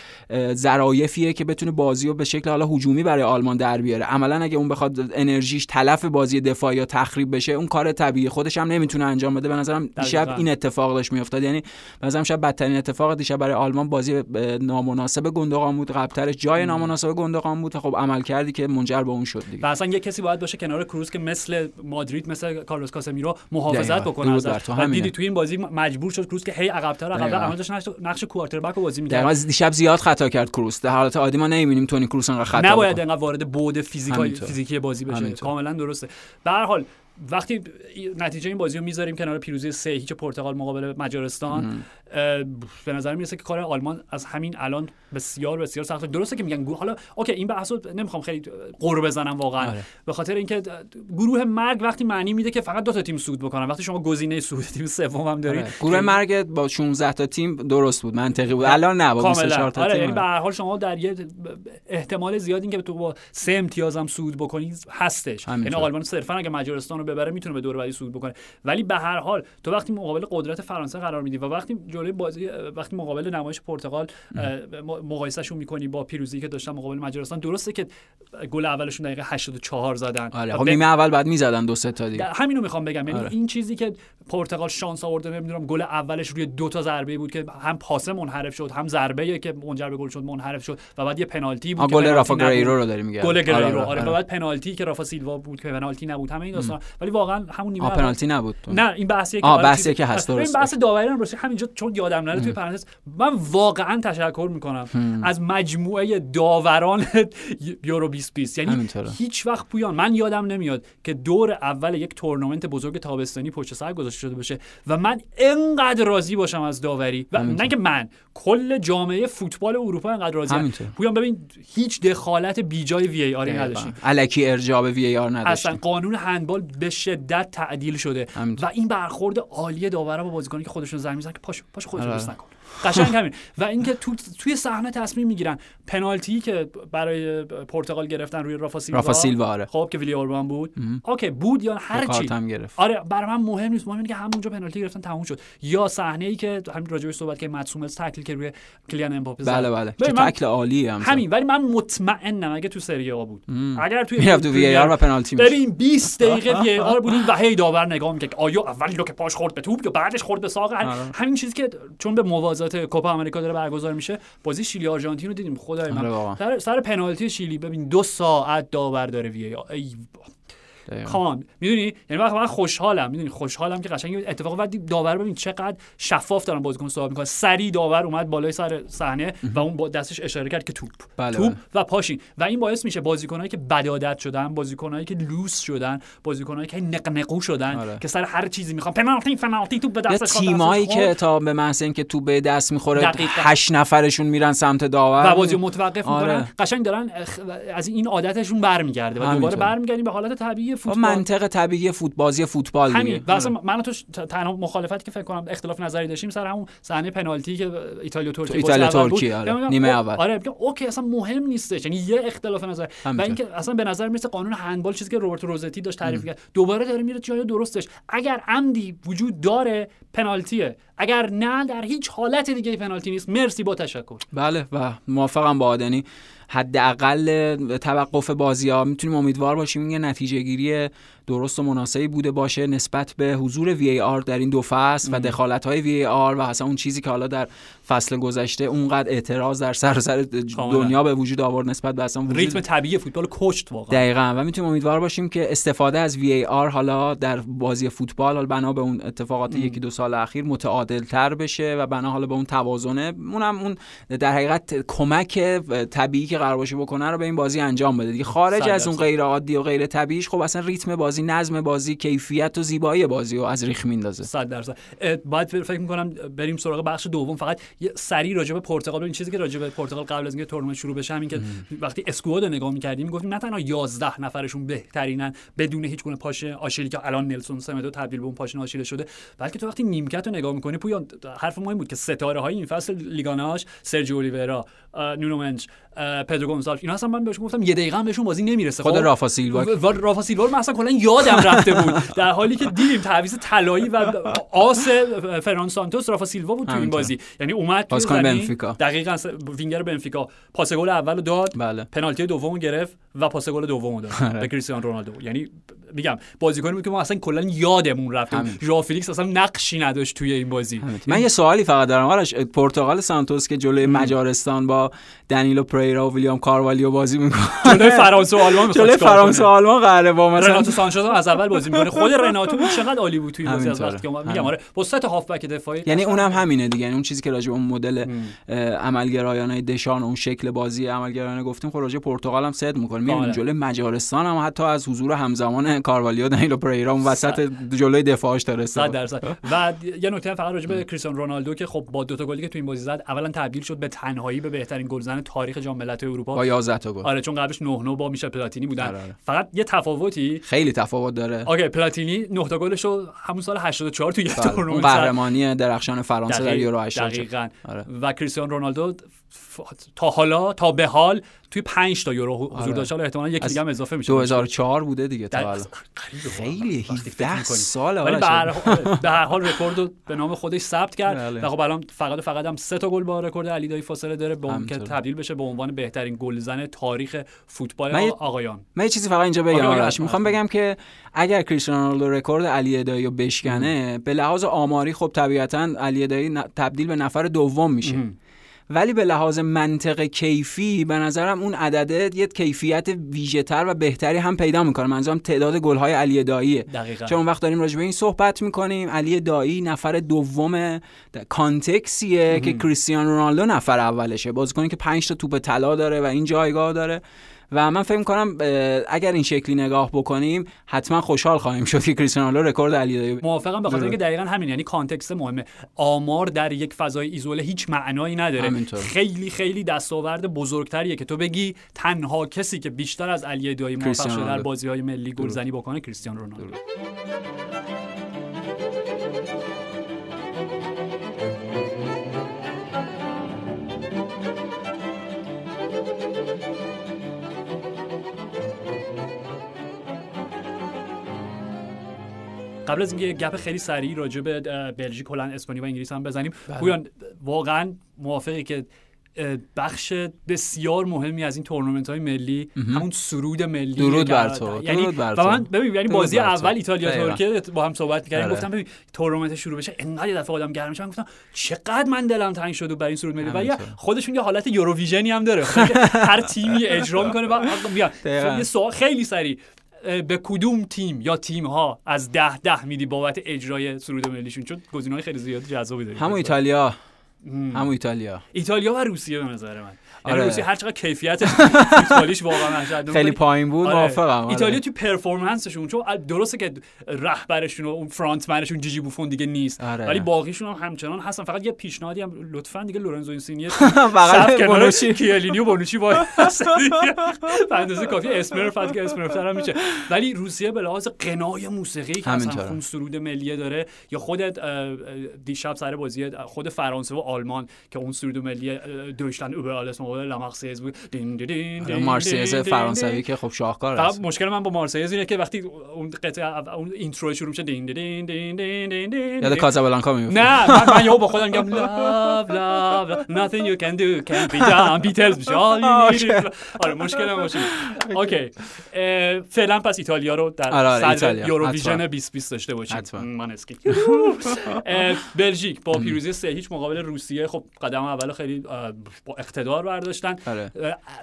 ظرایفیه که بتونه بازی رو به شکل حالا هجومی برای آلمان در بیاره. عملا اگه اون بخواد انرژیش تلف بازی دفاعی یا تخریب بشه اون کار طبیعی خودش هم نمی‌تونه انجام بده. به نظرم دیشب این اتفاق داشت میافتاد. یعنی مثلا شب بدترین اتفاق دیشب برای آلمان بازی نامناسب گندوقان بود. قبلترش جای نامناسب گندوقان بود. خب عمل کردی که منجر به اون شد دیگه. و اصلا یه کسی باید باشه کنار کروز که مثل مادرید مثل کارلوس کاسمیرو محافظت بکنه ازش. و دیدی تو این بازی مجبور شد کروز که هی عقب‌تر عقب‌تر داشت نقش کوارتربک بازی می‌کرد. دیشب زیاد خطا کرد کروز در حالت عادی ما نمی‌بینیم تونی کروز انقدر خطا نباید انقدر وارد بعد فیزیکی بازی بشه. کاملا درسته. به هر حال وقتی نتیجه این بازی رو می‌ذاریم کنار پیروزی سه هیچ پرتغال مقابل مجارستان به نظر می‌رسه که کار آلمان از همین الان بسیار بسیار سخته. درسته که میگن حالا اوکی این بحث رو نمی‌خوام خیلی قرب بزنم واقعا. آره. به خاطر اینکه گروه مرگ وقتی معنی میده که فقط دو تا تیم سود بکنن. وقتی شما گزینه سود تیم سوم هم دارید آره. گروه مرگ با 16 تا تیم درست بود منطقی بود. الان نه با 24 تا آره. تیم. یعنی به هر حال شما در یه احتمال زیاد اینکه تو با سه امتیاز هم سود بکنید هستش. یعنی آلمان صرفا اگه مجارستان ببره می‌تونه به دور بعدی سود بکنه. ولی به هر حال تو وقتی مقابل قدرت فرانسه قرار میدی و وقتی جلوی بازی وقتی مقابل نمایش پرتغال مقایسهشون می‌کنی با پیروزی که داشتن مقابل مجارستان درسته که گل اولشون دقیقه 84 زدن. آره خب نیمه اول بعد می‌زدن دو سه تا دیگه. همینو می‌خوام بگم. یعنی آره. این چیزی که پرتغال شانس آورده نمی‌دونم گل اولش روی دو تا ضربه بود که هم پاس منحرف شد هم ضربه که منجر به گل شد منحرف شد و بعد یه پنالتی بود گل رافا گریرو رو داریم میگه گل گریرو آره, آره. آره. بعد پنالتی که رافا سیلوا بود که پنالتی نبود. همه این داستان ولی واقعا همون نیمه پنالتی نبود. نه این بحثیه که بحثیه که هست این بحث داوری هم همینجا چون یادم نره توی پرانتز. من واقعا تشکر می‌کنم از مجموعه داوران یورو 2020 یعنی هیچ وقت پویان من یادم نمیاد که دور اول یک تورنمنت بزرگ تابستانی پشت سر گذاشته شده باشه و من انقدر راضی باشم از داوری. و نه که من کل جامعه فوتبال اروپا انقدر راضی پویان ببین هیچ دخالت بیجای وی ای آر نداشتیم. الکی ارجاع به وی ای آر نداشتیم. اصلا قانون هندبال به شدت تعدیل شده. و این برخورد عالی داورا با بازیکنی که خودشون زمین می‌زنن که پاش پاش خودت آره. نکن. قشنگ همین. و اینکه تو توی صحنه تصمیم می‌گیرن. پنالتی که برای پرتغال گرفتن روی رافا سیلوا. رافا سیلوا آره. خب که ویلی اوربان بود. اوکی بود یا هر چی. آره برای من مهم نیست. مهم اینه که همونجا پنالتی گرفتن تموم شد. یا صحنه ای که همین راجعش صحبت که مدسوم تکل که روی کلیان امباپه زد. بله بله. که تکل عالی هم. همین ولی من مطمئنم اگه تو سری آ بود. اگر توی می‌رفت وی آر و پنالتی میشه بریم 20 دقیقه وی آر بودیم و هی داور نگاه می‌کرد. آیا اولی رو که پاش خورد به توپ یا بعدش خورد به ساق؟ آره. همین چیزی که چون به موازات کوپا آمریکا داره برگزار میشه. بازی شیلی آرژانتین رو دیدیم. خدای من. آره سر, سر پنالتی شیلی. ببین دو ساعت داور داره وی ای کام می‌دونی؟ یعنی من خوشحالم. می‌دونی؟ خوشحالم که قشنگ اتفاق وقتی داور ببین چقدر شفاف دارن بازیکن صحبت می‌کنه سری داور اومد بالای سر صحنه و اون با دستش اشاره کرد که توپ. بله توپ بله. و پاشین و این باعث میشه بازیکنایی که بدادت شدن بازیکنایی که لوس شدن بازیکنایی که نقنقو شدن آره. که سر هر چیزی می‌خوان. پنالتی پنالتی توپ به دستش تیمایی که تا به محض اینکه توپ به دست می‌خوره هشت نفرشون میرن سمت داور. و بازی متوقف آره. می‌کنن قشنگ دارن از این عادتشون برمیگرده و دوباره برمیگردیم به حالت طبیعی فوتبال. منطق طبیعی فوتبازی فوتبال همین. و اصلا من تو تنها مخالفتی که فکر کنم اختلاف نظری داشتیم سر همون صحنه پنالتی که ایتالیا ترکیه ایتالیا ترکیه آره. نیمه اول. آره اوکی اصلا مهم نیستش. یعنی یه اختلاف نظر. و اینکه اصلا به نظر می‌رسه قانون هندبال چیزی که روبرت روزتی داشت تعریف کرد. دوباره داره میره جای درستش. اگر عمدی وجود داره پنالتیه. اگر نه در هیچ حالت دیگه پنالتی نیست. مرسی با تشکر. بله و موافقم با آدنی. حداقل توقف بازی ها می‌تونیم امیدوار باشیم این نتیجه گیری درست و مناسبی بوده باشه نسبت به حضور وی آر در این دو فصل و دخالت های وی آر و اصلا اون چیزی که حالا در فصل گذشته اونقدر اعتراض در سر سر دنیا به وجود آورد نسبت به اصلا وجود... ریتم طبیعی فوتبال کشت واقعا. دقیقا. و می‌تونیم امیدوار باشیم که استفاده از وی آر حالا در بازی فوتبال حالا بنا به اون اتفاقات یکی دو سال اخیر متعادل تر بشه و بنا حالا به اون توازنه. اونم اون در حقیقت کمک طبیعی که قرار باشه بکنه رو به این بازی انجام بده. دیگه خارج از اون غیر عادی و غیر طبیعیش خب اصلا ریتم بازی نظم بازی کیفیت و زیبایی بازی رو از ریخ میندازه. 100 درصد. باید فکر می‌کنم بریم سراغ بخش دوم. فقط یه سری راجع به پرتغال این چیزی که راجع به پرتغال قبل از اینکه تورنمنت شروع بشه همین که وقتی اسکواد رو نگاه می‌کردیم می‌گفتیم نه تنها 11 نفرشون بهترینن بدون هیچ گونه پاشه آشیلی که الان نلسون سمدو تبدیل به اون پاشنه آشیله شده بلکه تو وقتی نیمکت رو نگاه می‌کنی پویان حرف مهم بود که ستاره های این فصل لیگاناش سرجیو اولیورا نونو منچ پدرو گونزالف اینا اصلا من بهشون گفتم یه دقیقه هم بهشون بازی نمی‌رسه. خود خب؟ رافا سیلوا. رافا سیلوا من اصلا کلا یادم رفته بود. در حالی که دیدیم تعویض طلایی و آس فرناندو سانتوس رافا سیلوا بود تو این بازی. یعنی اومد تو بنفیکا. دقیقاً وینگر بنفیکا. پاس گل اولو داد بله. پنالتی دومو گرفت و پاس گل دومو داد آره. به کریستیانو رونالدو. یعنی میگم بازیکنی بود که ما اصلا کلا یادمون رفت. ژو فیلیکس اصلا نقشی نداشت توی این بازی. من یه سوالی فقط دارم. آرش پرتغال سانتوس که جلوی مجارستان با دنیلو پریرا و ویلیام کاروالیو بازی می‌کنه. جلوی فرانسه و آلمان جلوی فرانسه و آلمان با مثلا رناتو سانچز از اول بازی می‌کنه. خود رناتو چقدر عالی بود توی بازی از وقتی که میگم آره تا هافبک دفاعی یعنی اونم همینه دیگه. یعنی اون چیزی که راجع به اون مدل عملگرایانه دشان اون شکل بازی عملگرایانه گفتیم خب راجع پرتغال هم صد می‌کنه. می‌بینیم جلوی مجارستان هم حتی از حضور همزمان کاروالیو دنیلو پریرا اون وسط جلوی دفاعش داره. درصد. و یه نکته فقط راجع به کریستیانو رونالدو که خب با دو تا گلی که تو این بازی زد اولا تبدیل شد به تنهایی به بهترین گلزن تاریخ جام ملت‌های اروپا. با 11 تا گل. آره چون قبلش 9 9 با میشه پلاتینی بودن. آره آره. فقط یه تفاوتی خیلی تفاوت داره OK پلاتینی 9 تا گلشو همون سال 84 تو یه بله. تورنمنت قهرمانی درخشان فرانسه در یورو 80 دقیقاً آره. و کریستیانو رونالدو تا حالا تا به حال توی 5 تا یورو حضور آره. داشته. حالا احتمالاً یک دیگه هم اضافه میشه. 2004 بوده دیگه تا حالا. خیلی 17 سال ولی به هر حال رکورد به نام خودش ثبت کرد. بله. و خب الان فقط فقط هم سه تا گل با رکورد علی دایی فاصله داره به اون که تبدیل بشه به عنوان بهترین گلزن تاریخ فوتبال آقایان. من یه چیزی فقط اینجا بگم. آرش می‌خوام بگم که اگر کریستیانو رونالدو رکورد علی دایی رو بشکنه به لحاظ آماری خب طبیعتا علی دایی تبدیل به نفر دوم میشه. ولی به لحاظ منطق کیفی به نظرم اون عدده یه کیفیت ویژه‌تر و بهتری هم پیدا می‌کنه. منظورم تعداد گل‌های علی داییه دقیقاً. چون وقت داریم راجع به این صحبت می‌کنیم علی دایی نفر دوم کانتکسیه که کریستیانو رونالدو نفر اولشه. بازیکنی که 5 تا توپ طلا داره و این جایگاه داره. و من فکر کنم اگر این شکلی نگاه بکنیم حتما خوشحال خواهیم شد که کریستیانو رکورد علی دایی موافقم به خاطر اینکه دقیقا همین یعنی context مهمه. آمار در یک فضای ایزوله هیچ معنایی نداره. همینطور. خیلی خیلی دستاورد بزرگتریه که تو بگی تنها کسی که بیشتر از علی دایی موفق شده در بازی های ملی گلزنی بکنه کریستیانو رونالدو. قبل از اینکه گپ خیلی سریع راجع به بلژیک، هلند، اسپانیا و انگلیس هم بزنیم بله. پویان واقعا موافقی که بخش بسیار مهمی از این تورنمنت های ملی همون سرود ملی درود بر تو یعنی درود بر تو. من ببین یعنی بازی اول ایتالیا ترکیه با هم صحبت می‌کردیم آره. گفتم ببین تورنمنت شروع بشه انقدر دفعه آدم گرم میشه. گفتم چقدر من دلم تنگ شد برای این سرود ملی. و خودشون یه حالت یوروویژنی هم داره. هر تیمی اجرا می‌کنه و یه سوال خیلی سریع. به کدوم تیم یا تیم ها از ده ده میدی بابت اجرای سرود ملیشون؟ چون گزینه‌های خیلی زیاد جذابی داریم همون ایتالیا. همون ایتالیا. ایتالیا و روسیه به نظر من. آره. روسیه هر چقدر کیفیت فوتبالیش واقعا خیلی پایین بود؟ آره. موافقم آره. ایتالیا تو پرفورمنسشون چون درسته که رهبرشون و اون فرانت منشون جیجی بوفون دیگه نیست. آره. ولی باقیشون هم همچنان هستن. فقط یه پیشنهادی هم لطفا دیگه لورنزو اینسینیه فقط بونوچی. کیلینی و بونوچی وای اندازه کافی اسمر فقط که اسمر هم میشه. ولی روسیه به لحاظ قنای موسیقی که اصلا خون سرود ملیه داره یا خودت دیشب سر بازی خود فرانسه و آلمان که اون سرود ملی دویشلند اوبر مقابل لامارسیز بود دین دین دین مارسیز فرانسوی که خب شاهکار است مشکل من با مارسیز اینه که وقتی اون قطعه اون اینترو شروع میشه دین دین دین دین دین دین یاد کازابلانکا میفته نه من من یهو با خودم میگم love love nothing you can do can be done بیتلز میشه آره مشکل باشه OK فعلا پس ایتالیا رو در صدر یوروویژن 2020 داشته باشیم من اسکی بلژیک با پیروزی 3 هیچ مقابل روسیه خب قدم اول خیلی با اقتدار برداشتن آره.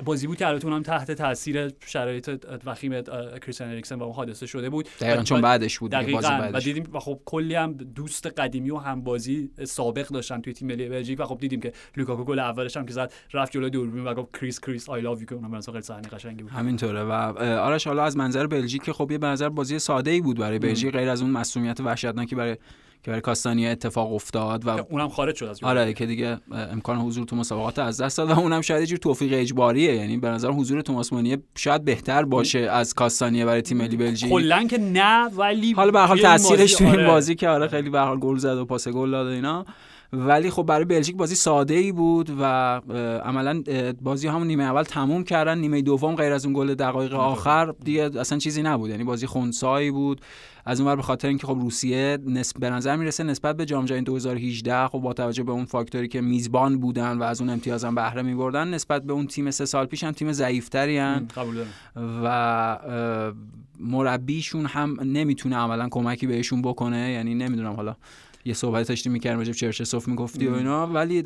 بازی بود که البته اونم تحت تاثیر شرایط وخیم کریستیان اریکسن و اون حادثه شده بود. دقیقاً چون بعدش بود دقیقاً. و دیدیم و خب کلی هم دوست قدیمی و هم بازی سابق داشتن توی تیم ملی بلژیک و خب دیدیم که لوکاکو گل اولش هم که زد رفت جلوی دوربین و گفت Chris Chris I love you که اونم خیلی صحنه قشنگی بود. همینطوره. و آرش حالا از منظر بلژیک خب یه به نظر بازی ساده ای بود برای بلژیک غیر از اون مسئولیت وحشتناکی برای که برای کاستانیا اتفاق افتاد و اونم خارج شد از آره که دیگه امکان حضور تو مسابقات از دست داد و اونم شاید یه جور توفیق اجباریه. یعنی به نظر حضور توماس مونیه شاید بهتر باشه از کاستانیا برای تیم ملی بلژیک. کلا که نه ولی حالا به حال تاثیرش تو این آره. بازی که آره خیلی به حال گل زد و پاس گل داد اینا. ولی خب برای بلژیک بازی ساده ای بود و عملا بازی همون نیمه اول تموم کردن. نیمه دوم غیر از اون گل دقایق آخر دیگه اصلا چیزی نبود. یعنی بازی خونسایی بود. از اونور به خاطر اینکه خب روسیه نسب به نظر می‌رسه نسبت به جام جهانی 2018 خب با توجه به اون فاکتوری که میزبان بودن و از اون امتیاز هم بهره میبردن نسبت به اون تیم سه سال پیش هم تیم ضعیفتری و مربیشون هم نمی‌تونه عملا کمکی بهشون بکنه. یعنی نمی‌دونم حالا یه صحبت داشتی می‌کردم راجب چرچسوف می‌گفتی و اینا. ولی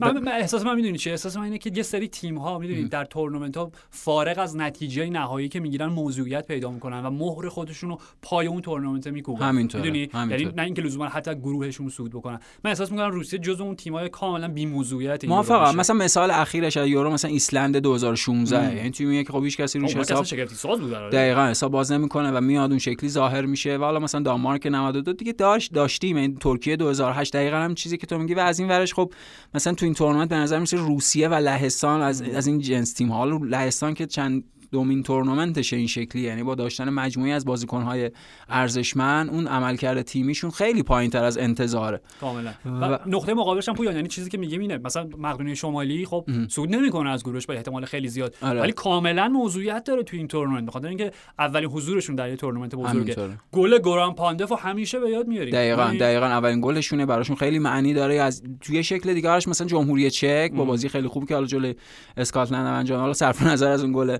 من, احساس من می‌دونی چی؟ احساس من اینه که یه سری تیم ها می‌دونید در تورنمنت ها فارغ از نتیجه نهایی که می‌گیرن موضوعیت پیدا می‌کنن و مهر خودشون رو پای اون تورنمنت میکوبن. همینطوره می‌دونی؟ یعنی نه اینکه لزوما حتی گروهشون صعود بکنن. من احساس می‌کنم روسیه جز اون تیمای کاملا بی موضوعیت موافقم. مثلا مثال اخیرش یورو مثلا ایسلند 2016 یعنی تیمیه که خب هیچ کسی روش حساب دقیقاً حساب باز نمی‌کنه و میاد اون شکلی ظاهر میشه. و حالا مثلا دانمارک 92 دیگه داشت داشتیم. این ترکیه 2008 دقیقاً هم چیزی که تو میگی و از این ورش خب مثلا تو این تورنمنت به نظر میسه روسیه و لهستان از از این جنس تیم ها لهستان که چند دومین تورنمنتشه این شکلی یعنی با داشتن مجموعی از بازیکنهای ارزشمند اون عملکرد تیمیشون خیلی پایین تر از انتظاره. کاملا. و... نقطه مقابلش هم پویان یعنی چیزی که میگیم اینه مثلا مقدونیه شمالی خب سود نمی‌کنه از گروهش به احتمال خیلی زیاد. آره. ولی کاملا موضوعیت داره تو این تورنمنت بخاطر اینکه اولین حضورشون در یه تورنمنت بزرگه. گل گوران پاندفو همیشه به یاد میاریم. دقیقاً یعنی... دقیقاً اولین گلشونه براشون خیلی معنی داره. از توی شکل دیگه‌اش مثلا جمهوری چک با بازی خیلی خوبی که حالا جلوی اسکاتلند انجام حالا صرف نظر از اون گل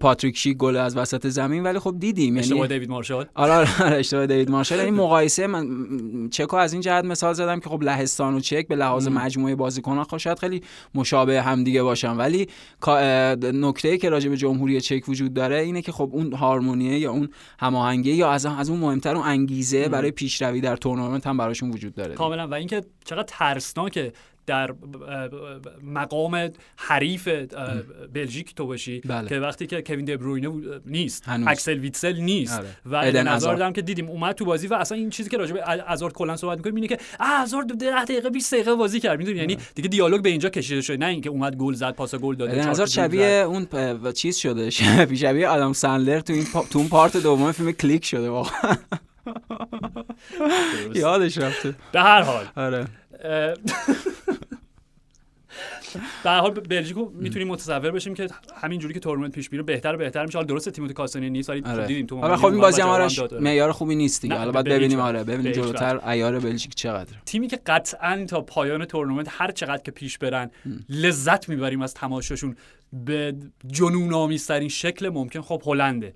پاتریک شیک گل از وسط زمین ولی خب دیدیم یعنی اشتباه دیوید مارشال. آره آره, آره، اشتباه دیوید مارشال. یعنی مقایسه من چکو از این جهت مثال زدم که خب لهستان و چک به لحاظ مجموعه بازیکنان خب شاید خیلی مشابه هم دیگه باشن. ولی نکته که راجع به جمهوری چک وجود داره اینه که خب اون هارمونیه یا اون هماهنگی یا از از اون مهمتر اون انگیزه برای پیشروی در تورنمنت هم براشون وجود داره. کاملا. و اینکه چقدر ترسناکه در مقام حریف بلژیک تو باشی بله. که وقتی که کوین دبروینه نیست. هنوز. اکسل ویتسل نیست. آره. و ازارد هم که دیدیم اومد تو بازی و اصلا این چیزی که راجع به ازارد کلا صحبت می‌کنیم اینه که ازارد 10 دقیقه 20 دقیقه بازی کرد. می‌دونی؟ یعنی آره. دیگه دیالوگ به اینجا کشیده شده. نه اینکه اومد گل زد پاس گل داد ازارد شبیه اون چیز شده. شبیه آدم سندلر تو این تو اون part دوم فیلم کلیک شده واقعا. یادش رفته. به هر حال. آره. Uh, در حال بلژیک رو می‌تونیم متصور بشیم که همینجوری که تورنمنت پیش میره بهتر و بهتر میشه. حالا درست تیموتی کاستانی نیست ولی آره. دیدیم تو خب این بازی هم معیار خوبی نیست دیگه. حالا بعد ببینیم آره ببینیم جلوتر عیار بلژیک چقدر تیمی که قطعا تا پایان تورنمنت هر چقدر که پیش برن لذت می‌بریم از تماشاشون. به جنون آمیزترین شکل ممکن. خب هلنده.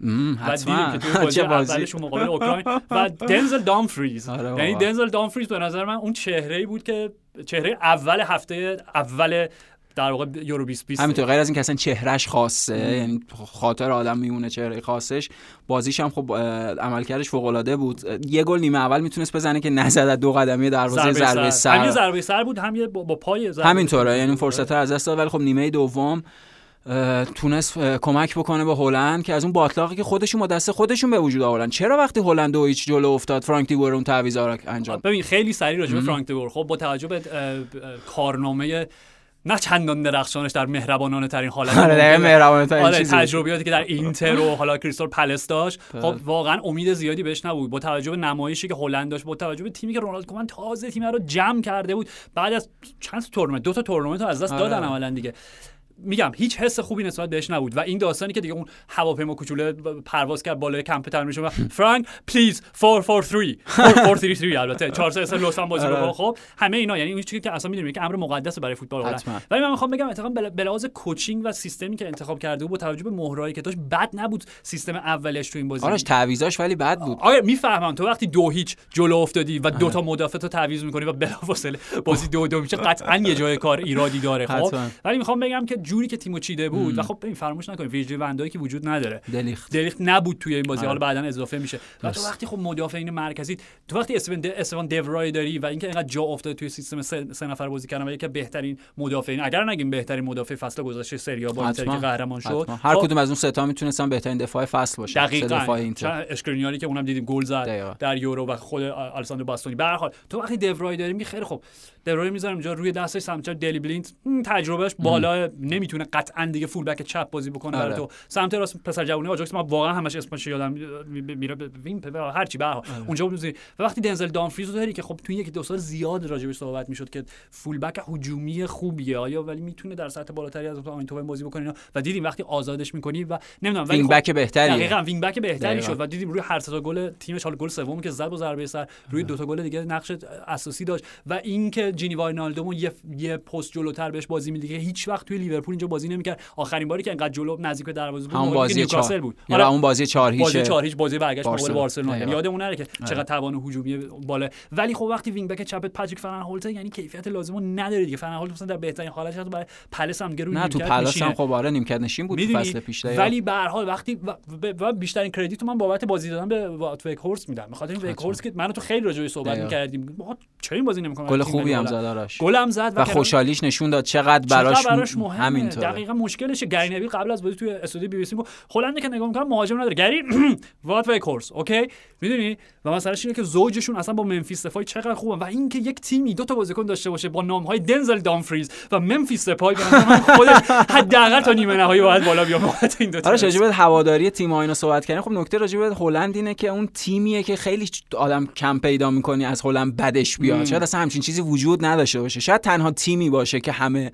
و دیدیم که توی بازی اولشون مقابل اوکراین. و دنزل دامفریز. آره یعنی دنزل دامفریز به نظر من اون چهره بود که چهره اول هفته اول در واقع یورو 2020 همینطور غیر از این که اصلا چهرهش خاصه یعنی خاطر آدم میمونه چهره خاصش بازیش هم خب عملکردش فوق العاده بود. یه گل نیمه اول می‌تونست بزنه که نزد دو قدمی دروازه ضربه سر. هم ضربه سر بود هم با, با پای همینطوره یعنی فرصت از دست داد ولی خب نیمه دوم تونست کمک بکنه به هلند که از اون باطلاقی که خودشون با دست خودشون به وجود آوردن. چرا وقتی هلند دو هیچ جلو افتاد فرانک دیبور اون تعویضا انجام ببین خیلی سریع راجع به فرانک دیبور. خب با توجه به کارنامه نه چندان درخشانش در مهربانانه ترین حالت آره ترین آره تجربیاتی که در اینتر و حالا کریستال پلس داشت. بله. خب واقعا امید زیادی بهش نبود. با توجه به نمایشی که هلند داشت با توجه به تیمی که رونالد کومن تازه تیم رو جمع کرده بود بعد از چند تورنمنت دو تا تورنمنت از دست دادن آره. عملا دیگه. میگم هیچ حس خوبی نسبت بهش نبود و این داستانی که دیگه اون هواپیما کوچوله پرواز کرد بالای کمپ تمرین و Frank please 443 433 البته 4 3 لطفا بازی رو خب. همه اینا یعنی اون چیزی که اصلا می‌دونیم که امر مقدس برای فوتبال ولی من می‌خوام بگم اتفاقا به لحاظ coaching و سیستمی که انتخاب کرده بود با توجه به مهره‌هایی که داشت بد نبود سیستم اولش تو این بازی. آرش تعویضاش ولی بد بود. آره می‌فهمم. تو وقتی دو هیچ جلو افتادی و دو تا مدافع تو تعویض می‌کنی و بلافاصله بازی دو دو میشه قطعا یه جای کار ایرادی داره خب؟ ولی می‌خوام بگم که جوری که تیمو چیده بود. و خب این فراموش نکنیم ویژلی وندایی که وجود نداره. دلیخت دلیخت نبود توی این بازی. آره. حالا بعدا اضافه میشه. و تو وقتی خب مدافعین مرکزی تو وقتی استون دیورای داری و اینکه اینقدر جا افتاده توی سیستم سه, سه نفر بازی کردن و یکی بهترین مدافعین اگر نگیم بهترین مدافع فصل گذشته سری با اینتر که قهرمان شد. هر خب کدوم از اون سه تا می‌تونستن بهترین دفاع فصل باشه دقیقاً. دفاع اینتر. اشکرینیاری که اونم دیدیم گل زد در یورو و خود آلساندرو باستونی. به هر حال تو وقتی دیورای داری خیلی خوب دیورای می‌ذارم اینجا روی دستش سمت دلی بلینت. تجربهش بالا نمی‌تونه قطعا دیگه فول بک چپ بازی بکنه برای آره. تو. سمت راست پسر جوونی آجاکس ما واقعا همش اسمش یادم میره. وین هر چی به اونجا بود و وقتی دنزل دانفریز داری که خب تو یک دو سال زیاد راجبش صحبت می‌شد که فول بک هجومی خوبیه. آیا ولی می‌تونه در سطح بالاتری از تو بازی بکنه و دیدیم وقتی آزادش می‌کنی و نمی‌دونم ولی وینگ بک بهتری. دقیقاً وینگ بک بهتری شد و دیدیم روی هر تا گل تیمش حال گل سوم که زد با ضربه سر روی دو تا گل دیگه نقش اساسی داشت. و اینکه جینی واینالدوم یه یه پست جلوتر بهش بازی میده که هیچ وقت توی لیورپول اینجا بازی نمی‌کرد. آخرین باری که انقدر جلو نزدیک دروازه بود همون بازی چهار بود. آره اون بازی 4 هیچ بازی 4 هیچ بازی برگشت مقابل بارسلونا. یعنی یادمون نره که چقدر توان هجومی بالا. ولی خب وقتی wing back چپت پاتریک فن آنهولت یعنی کیفیت لازمو نداره دیگه. فن آنهولت مثلا در بهترین حالتش برای پلس هم گرو نه تو پلس هم خب آره نیمکت نشین بود فصل پیش ولی به هر حال وقتی و بیشترین credit من بابت بازی دادن به ووت وخهورست میدم. بخاطر این وخهورست که منو تو خیلی راجع صحبت می‌کردیم. چرا این بازی نمی‌کنه گل خوبی هم زد آرش گل هم زد و خوشحالیش نشون داد چقدر براش, براش مهمه. همینطور دقیقاً مشکلش گری قبل از بازی توی استودیو بی بی سی گفت هلند که نگاه می‌کنم مهاجم نداره. گری ووت وخهورست okay؟ می‌دونی؟ و مثلا اینه که زوجشون اصلا با ممفیس دپای چقدر خوبه و اینکه یک تیمی دو تا بازیکن داشته باشه با نام‌های دنزل دامفریز و ممفیس دپای به خودش حداقل تا نیمه نهایی باید بالا بیاد. این دو تا آره راجع هواداری تیم اینا صحبت کردن خب نکته راجع به هلند اینه که اون تیمیه که خیلی آدم کم پیدا می‌کنی از هلند بدش بیاد. شاید اصلا همچین چیزی وجود نداشته باشه. شاید تنها تیمی باشه که همه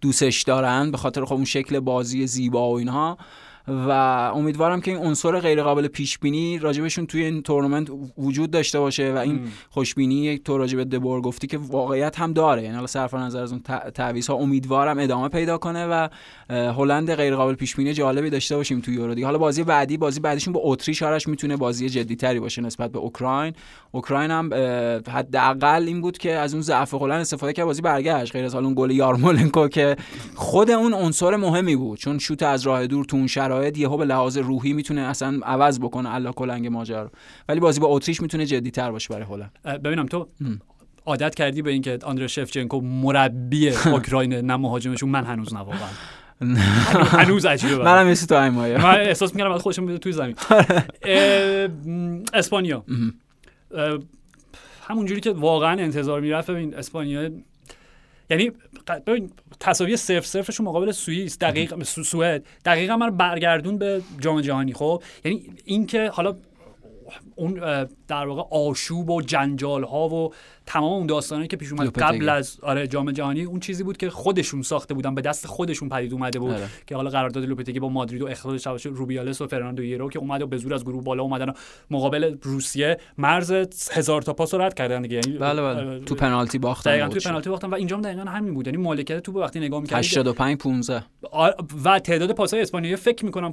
دوستش دارن به خاطر خب اون شکل بازی زیبا و اینها. و امیدوارم که این عنصر غیر قابل پیش بینی راجبشون توی این تورنمنت وجود داشته باشه و این خوشبینی یک تو راجب دبور گفتی که واقعیت هم داره. یعنی حالا صرف نظر از اون تعویض ها امیدوارم ادامه پیدا کنه و هلند غیر قابل پیش بینی جالبی داشته باشیم توی یورو دیگه. حالا بازی بعدی بازی بعدیشون با اتریش آرش می‌تونه بازی جدی تری باشه نسبت به اوکراین. اوکراین هم حداقل این بود که از اون ضعف هلند استفاده کرد بازی برگشت. غیر از اون گل یارمولنکو که خود اون عنصر مهمی بود. چون شوت از راه دور تو اون شرایط یهو به لحاظ روحی می‌تونه اصلا عوض بکنه الله کلنگ ماجرا ولی بازی با اتریش می‌تونه جدی تر باشه برای هلند. ببینم تو عادت کردی به اینکه آندر شفچنکو مربی اوکراین نه مهاجمشون من هنوز نه واقعا. هنوز عجیبه منم مثل تو من احساس می‌کنم بعد خودشون توی زمین. اسپانیا. همونجوری که واقعا انتظار می‌رفت. ببین اسپانیا یعنی تساوی صفر صفرشون مقابل سوئیس دقیق سوئد. دقیقا من برگردون به جام جهانی خب؟ یعنی اینکه حالا اون در واقع آشوب و جنجال ها و تمام اون داستانی که پیش اومد قبل از آره جام جهانی اون چیزی بود که خودشون ساخته بودن به دست خودشون پدید اومده بود آره. که حالا قرارداد لوپتگی با مادرید و اخراج شواش روبیالس و فرناندو یرو که اومد و به زور از گروه بالا اومدن و مقابل روسیه مرز هزار تا پاس رد کردن دیگه. یعنی بله بله. تو پنالتی باختن دقیقاً تو پنالتی باختن و اینجا هم دقیقاً همین بود. یعنی مالکیت توپ وقتی نگاه می‌کردی 85 15 و تعداد پاس‌های اسپانیایی فکر می‌کنم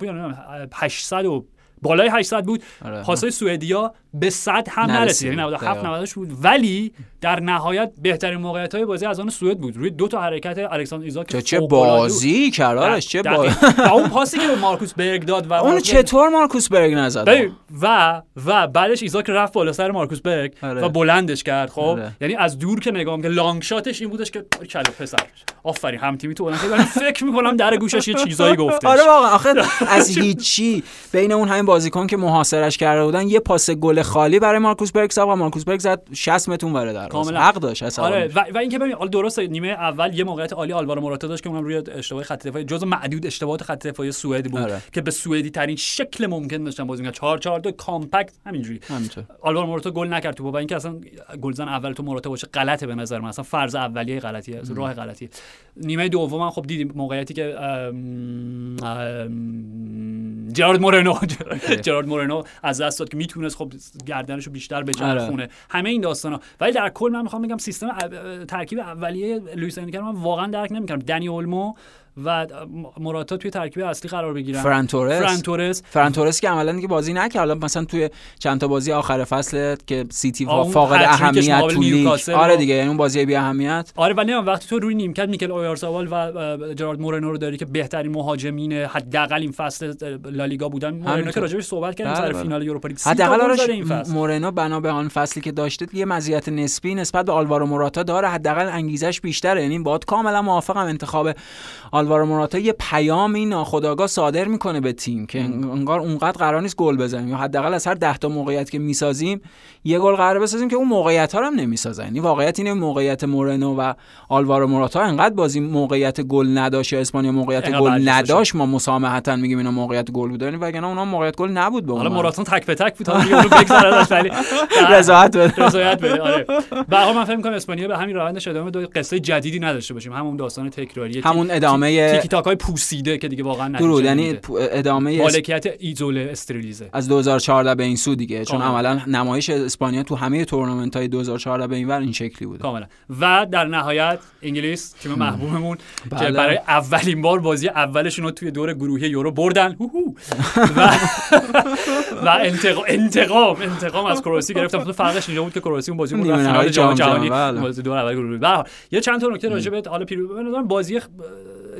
800 و بالای 800 بود. آره. پاسای سوئدیا به 100 هم نرسید یعنی 97 98 بود. ولی در نهایت بهترین موقعیت های بازی از آن سوئد بود. روی دو تا حرکت الکساندر ایزاک چه بازی کردارش چه بازی و اون پاسی که به مارکوس برگ داد و اون چطور مارکوس برگ نزد؟ و و بعدش ایزاک رفت بالا سر مارکوس برگ آره. و بلندش کرد خب؟ آره. یعنی از دور که نگاه که long shot ش این بودش که کله پسر. آفرین هم تیمی تو اون فکر می‌کنم در گوشش یه چیزایی گفته آره واقعا. آخه از هیچی بین اون همین بازیکن که محاصرش کرده بودن یه پاس گل خالی برای مارکوس برگ زد و مارکوس برگ زد 60 متر وره در کاملا. حق داشت اصلا آره و, و اینکه ببین درست نیمه اول یه موقعیت عالی آلوارو موراتا داشت که اونم روی اشتباه خط دفاعی جزو معدود اشتباهات خط دفاعی سوئد بود آره. که به سوئدی ترین شکل ممکن داشتن بازی می‌کردن 4 4 2 compact همینجوری. همینطور. آلوارو موراتا گل نکرد تو با اینکه اصلا گلزن اول تو موراتا باشه غلطه به نظر من. اصلا فرض اولیه غلطیه راه غلطیه. نیمه دوم خب دیدیم موقعیتی که جرارد مورنو جرارد مورنو از دست داد که می‌تونست خب گردنشو بیشتر به آره. خونه. همه این داستانا. ولی در کل من می‌خوام بگم سیستم ترکیب اولیه لوئیس انریکه من واقعا درک نمی‌کردم. دنی اولمو و موراتا توی ترکیب اصلی قرار بگیرن. فرانتورس فرانتورس فرانتورس که عملا دیگه بازی نکرد. حالا مثلا توی چند تا بازی آخر فصل که سیتی فاقد اهمیت تو لیگ. آره دیگه یعنی اون بازی بی اهمیت. آره ولی وقتی تو روی نیمکت میکل اویارزاوال و جرارد مورنو رو داری که بهترین مهاجمین حداقل این فصل لالیگا بودن مورنو که راجعش صحبت کردیم سر بله، بله. فینال اروپا لیگ. حداقل این فصل. مورنو بنا به آن فصلی که داشته یه مزیت نسبی نسبت به آلوارو موراتا داره. حداقل انگیزش بیشتره. یعنی باید کاملا موافقم انتخاب آلوارو موراتا یه پیامی ناخودآگاه صادر می‌کنه به تیم که انگار اونقدر قرار نیست گل بزنیم. یا حداقل از هر 10 تا موقعیت که می‌سازیم یه گل قرار بسازیم که اون موقعیت ها رو هم نمی‌سازن. یعنی واقعیت اینه موقعیت مورنو و آلوارو موراتا انقدر بازی موقعیت گل نداشت یا اسپانیا موقعیت گل نداشت ما مسامحتا میگیم اینا موقعیت گل بود یعنی وگرنه اونا موقعیت گل نبود به حالا موراتا تک به تک بود ولی رضایت بده. رضایت بده آره. به من فکر می‌کنم اسپانیا به همین روندش ادامه دو قصه جدیدی نداشته باشیم. همون داستان تکراریه همون ادامه ادامه تیکی تاک های پوسیده که دیگه واقعا درود یعنی ادامه مالکیت ایزوله استریلیزه. از 2014 به این سو دیگه چون عملا نمایش اسپانیا تو همه تورنمنت های 2014 به این ور این شکلی بوده. کاملا. و در نهایت انگلیس تیم محبوبمون بله. که برای اولین بار بازی اولشون رو توی دور گروهی یورو بردن. و و انتقام انتقام از کرواسی گرفتم فرقش اینجا بود که کرواسی اون بازی بود رفت جام جهانی. بله. بازی دور اول گروهی یه چند تا نکته راجع به حالا پیرو بازی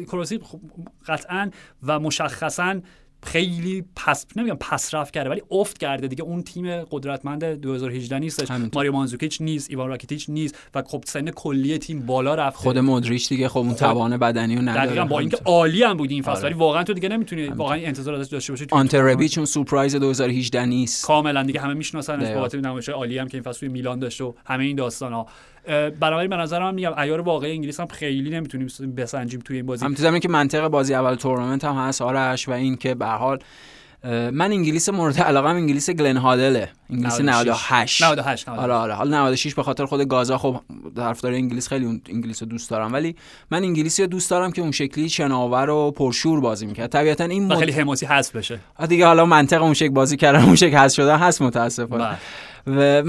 کرواسی خب قطعا و مشخصا خیلی پس نمیگم پس رفت کرده ولی افت کرده دیگه. اون تیم قدرتمند 2018 نیستش ماریو مانزوکیچ نیست ایوان راکیتیچ نیست و خب سن کلی تیم بالا رفت خود مودریچ دیگه خب اون خب توان بدنی رو نداره. دقیقاً با اینکه عالی هم بود این فصل آره. ولی واقعا تو دیگه نمی‌تونی واقعا انتظار ازش داشته باشی آنتربی چون سورپرایز 2018 نیست. کاملا دیگه همه می‌شناسن از بابت نمایش عالی هم که این فصل توی میلان داشت و همه این داستان ها بنابراین به نظر من میگم عیار واقعی انگلیس هم خیلی نمی‌تونیم بسنجیم توی این بازی. هم تو که منطق بازی اول تورنمنت هم هست آرش و این که به حال من انگلیس مورد علاقه هم انگلیس گلن هادله. انگلیس 98 98 آره آره. حالا 96 به خاطر خود گازا خب طرفدار انگلیس خیلی اون انگلیس رو دوست دارم. ولی من انگلیسی رو دوست دارم که اون شکلی شناور و پرشور بازی می‌کرد. طبیعتا این مد... خیلی حماسی حذف بشه. دیگه حالا منطق اون شکل بازی کردن اون شکل حذف شده هست متاسفانه. بله. و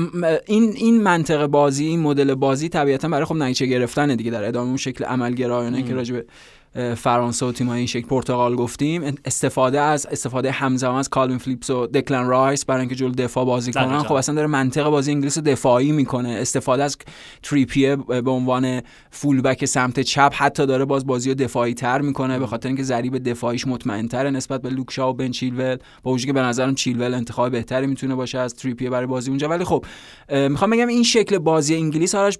این این منطقه بازی این مدل بازی طبیعتا برای خب نتیجه گرفتن دیگه در ادامه اون شکل عملگرایانه که راجع فرانسه و تیم‌های این شکل پرتغال گفتیم. استفاده از استفاده همزمان از کالوین فلیپس و دکلن رایس برای اینکه جلو دفاع بازی کنن. خب اصلا داره منطق بازی انگلیس دفاعی می‌کنه. استفاده از تریپیه به عنوان fullback سمت چپ حتی داره باز بازی دفاعی تر می‌کنه. به خاطر اینکه ضریب دفاعیش مطمئن تره نسبت به لوک شا و بن چیلول. با وجودی که به نظرم چیلول انتخاب بهتری می‌تونه باشه از تریپیه برای بازی اونجا. ولی خب می‌خوام بگم این شکل بازی انگلیس آرش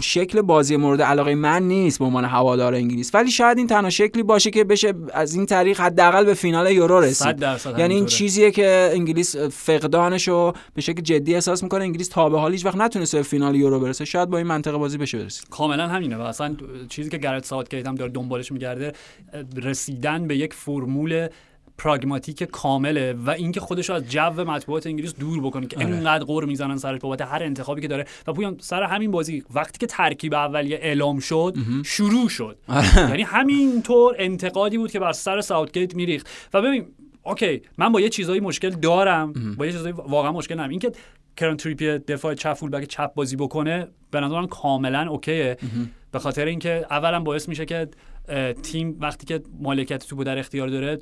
شکل بازی مورد علاقه من نیست به عنوان هوادار انگلیس. ولی شاید این تنها شکلی باشه که بشه از این طریق حداقل به فینال یورو رسید. یعنی این چیزیه که انگلیس فقدانش رو به شکل جدی احساس می‌کنه. انگلیس تا به حال هیچ وقت نتونسته به فینال یورو برسه. شاید با این منطقه بازی بشه برسید کاملا همینه و اصلا چیزی که گرت ساوت هم داره دنبالش میگرده رسیدن به یک فرمول پراگماتیک کامله و اینکه خودش رو از جو مطبوعات انگلیس دور بکنه که آره. اینقدر قور می‌زنن سرش بابت هر انتخابی که داره. و پویان سر همین بازی وقتی که ترکیب اولیه اعلام شد شروع شد. آره. یعنی همینطور انتقادی بود که بر سر ساوتگیت میریخت. و ببین okay من با یه چیزایی مشکل دارم. با یه چیزایی واقعا مشکل ندارم. اینکه کیرن تریپیه دفاع چپ fullback چپ بازی بکنه به نظرم کاملا okay ه. به خاطر اینکه اولا باعث میشه که تیم وقتی که مالکیت توپو در اختیار داره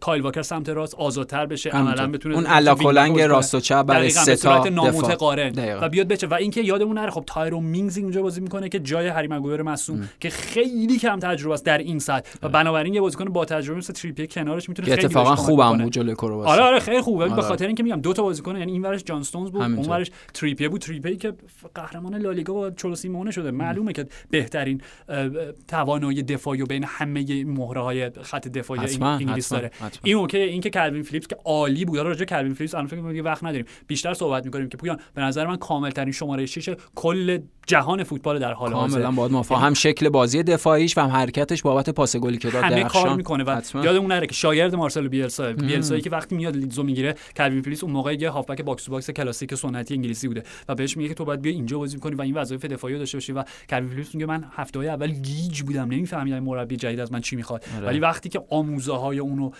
کایل واکر سمت راست آزادتر بشه عملا بتونه اون علا کلنگ راست و چپ برای سه تا نامتقارن و بیاد بچه و اینکه یادمون نره خب تایرون مینگز اینجا بازی می‌کنه که جای هری مگویر مصدوم که خیلی کم تجربه است در این سطح. و بنابراین یه بازیکن با تجربه مثل تریپی کنارش می‌تونه خیلی اتفاقا خوبم بود جلوی کرواسی آره آره خیلی خوبه. به آره. خاطر اینکه میگم دو تا بازیکن یعنی این ورش جان استونز بود اون ورش تریپی بود. تریپی که قهرمان لالیگا با چولو سیمئونه شده. معلومه که بهترین توانایی دفاعی بین همه مهره های خط دفاعی انگلیس داره. این okay این که کلوین فلیپس که عالی بود. راجع کلوین فلیپس الان فکر کنم وقت نداریم. بیشتر صحبت می‌کنیم که پویان به نظر من کامل ترین شماره 6 کل جهان فوتبال در حال حاضر. کاملا باید موافقم. هم شکل بازی دفاعیش و هم حرکتش بابت پاس گلی که داد همه کار می‌کنه و یادمون نره که شاگرد مارسلو بیلسا بیلسایی که وقتی میاد لیدزو می‌گیره کلوین فلیپس اون موقع یه هافبک box to box کلاسیک سنتی انگلیسی بوده و بهش میگه که تو باید بیا اینجا بازی کنی و این وظایف دفاعی داشته باشی و کلوین فلیپس میگه من هفته های اول گیج بودم. نمیفهمیدم مربی جدید از من چی می‌خواد. آره. ولی وقتی که آموزه های اونو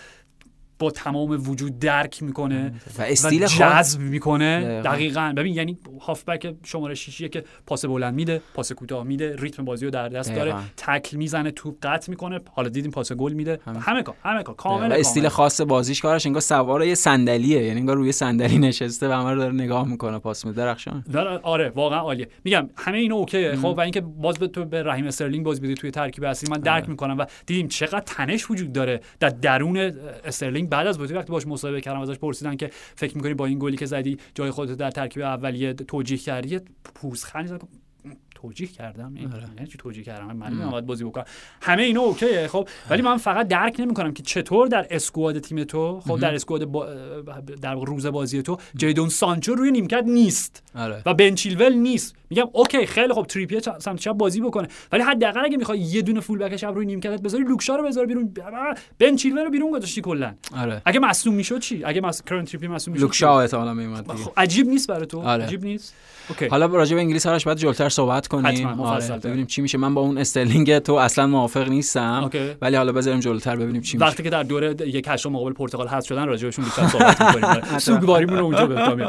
با تمام وجود درک می‌کنه و استیل جذب می‌کنه. دقیقا. ببین یعنی هافبک شماره 6 که پاس بلند میده پاس کوتاه میده ریتم بازی رو در دست داره. تکل می‌زنه توپ قطع می‌کنه. حالا دیدیم پاس گل میده. همه کار همه کار. کامل استیل خاص بازیش کارش انگار سوار یه صندلیه. یعنی انگار روی صندلی نشسته و همه رو داره نگاه می‌کنه پاس میده. درخشان. آره واقعا عالیه. میگم همه اینا okay ه. خب و اینکه باز به تو به رحیم استرلینگ بازی بدی توی ترکیب اصلی من درک آره. می‌کنم و دیدیم چقدر تنش وجود داره در درون استرلینگ بعد از بازی وقتی باش مصاحبه کردم ازش پرسیدن که فکر می‌کنی با این گلی که زدی جای خودت در ترکیب اولیه توجیه کردی؟ پوزخندی زد. توجیه کردم آره. یعنی چی توجیه کردم؟ من باید بازی بکنم. همه اینا okay ه خب ولی من فقط درک نمی‌کنم که چطور در squad تیم تو خب در squad با... در روز بازی تو جیدن سانچو روی نیمکت نیست آره. و بن چیلول نیست. میگم okay خیلی خوب تریپیه سمت چپ بازی بکنه. ولی حداقل اگه می‌خوای یه دونه fullback چپ روی نیمکتت بذاری لوک شا رو بذار بیرون. بن چیلول رو بیرون گذاشتی کلا. آره. اگه مصدوم می‌شد چی؟ اگه مس کیرن تریپیه مصدوم می‌شد لوک شا احتمالاً میومد خب عجیب نیست برای تو. آره. عجیب نیست. okay. حالا راجع به انگلیس آرش بعد جلوتر صحبت کنیم. آره. ببینیم چی میشه. من با اون استرلینگ تو اصلا موافق نیستم. okay. ولی حالا بذاریم جلوتر ببینیم چی میشه. وقتی که در دوره یک هشت مقابل پرتغال هست شدن راجع بهشون بیشتر صحبت می‌کنیم. سوگواریمون رو اونجا بفهمیم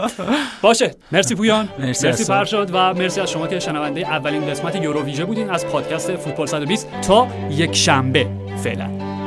باشه. مرسی پویان. مرسی, مرسی فرشاد و مرسی از شما که شنونده اولین قسمت یوروویژه بودین. از پادکست فوتبال 120 تا یک شنبه فعلا.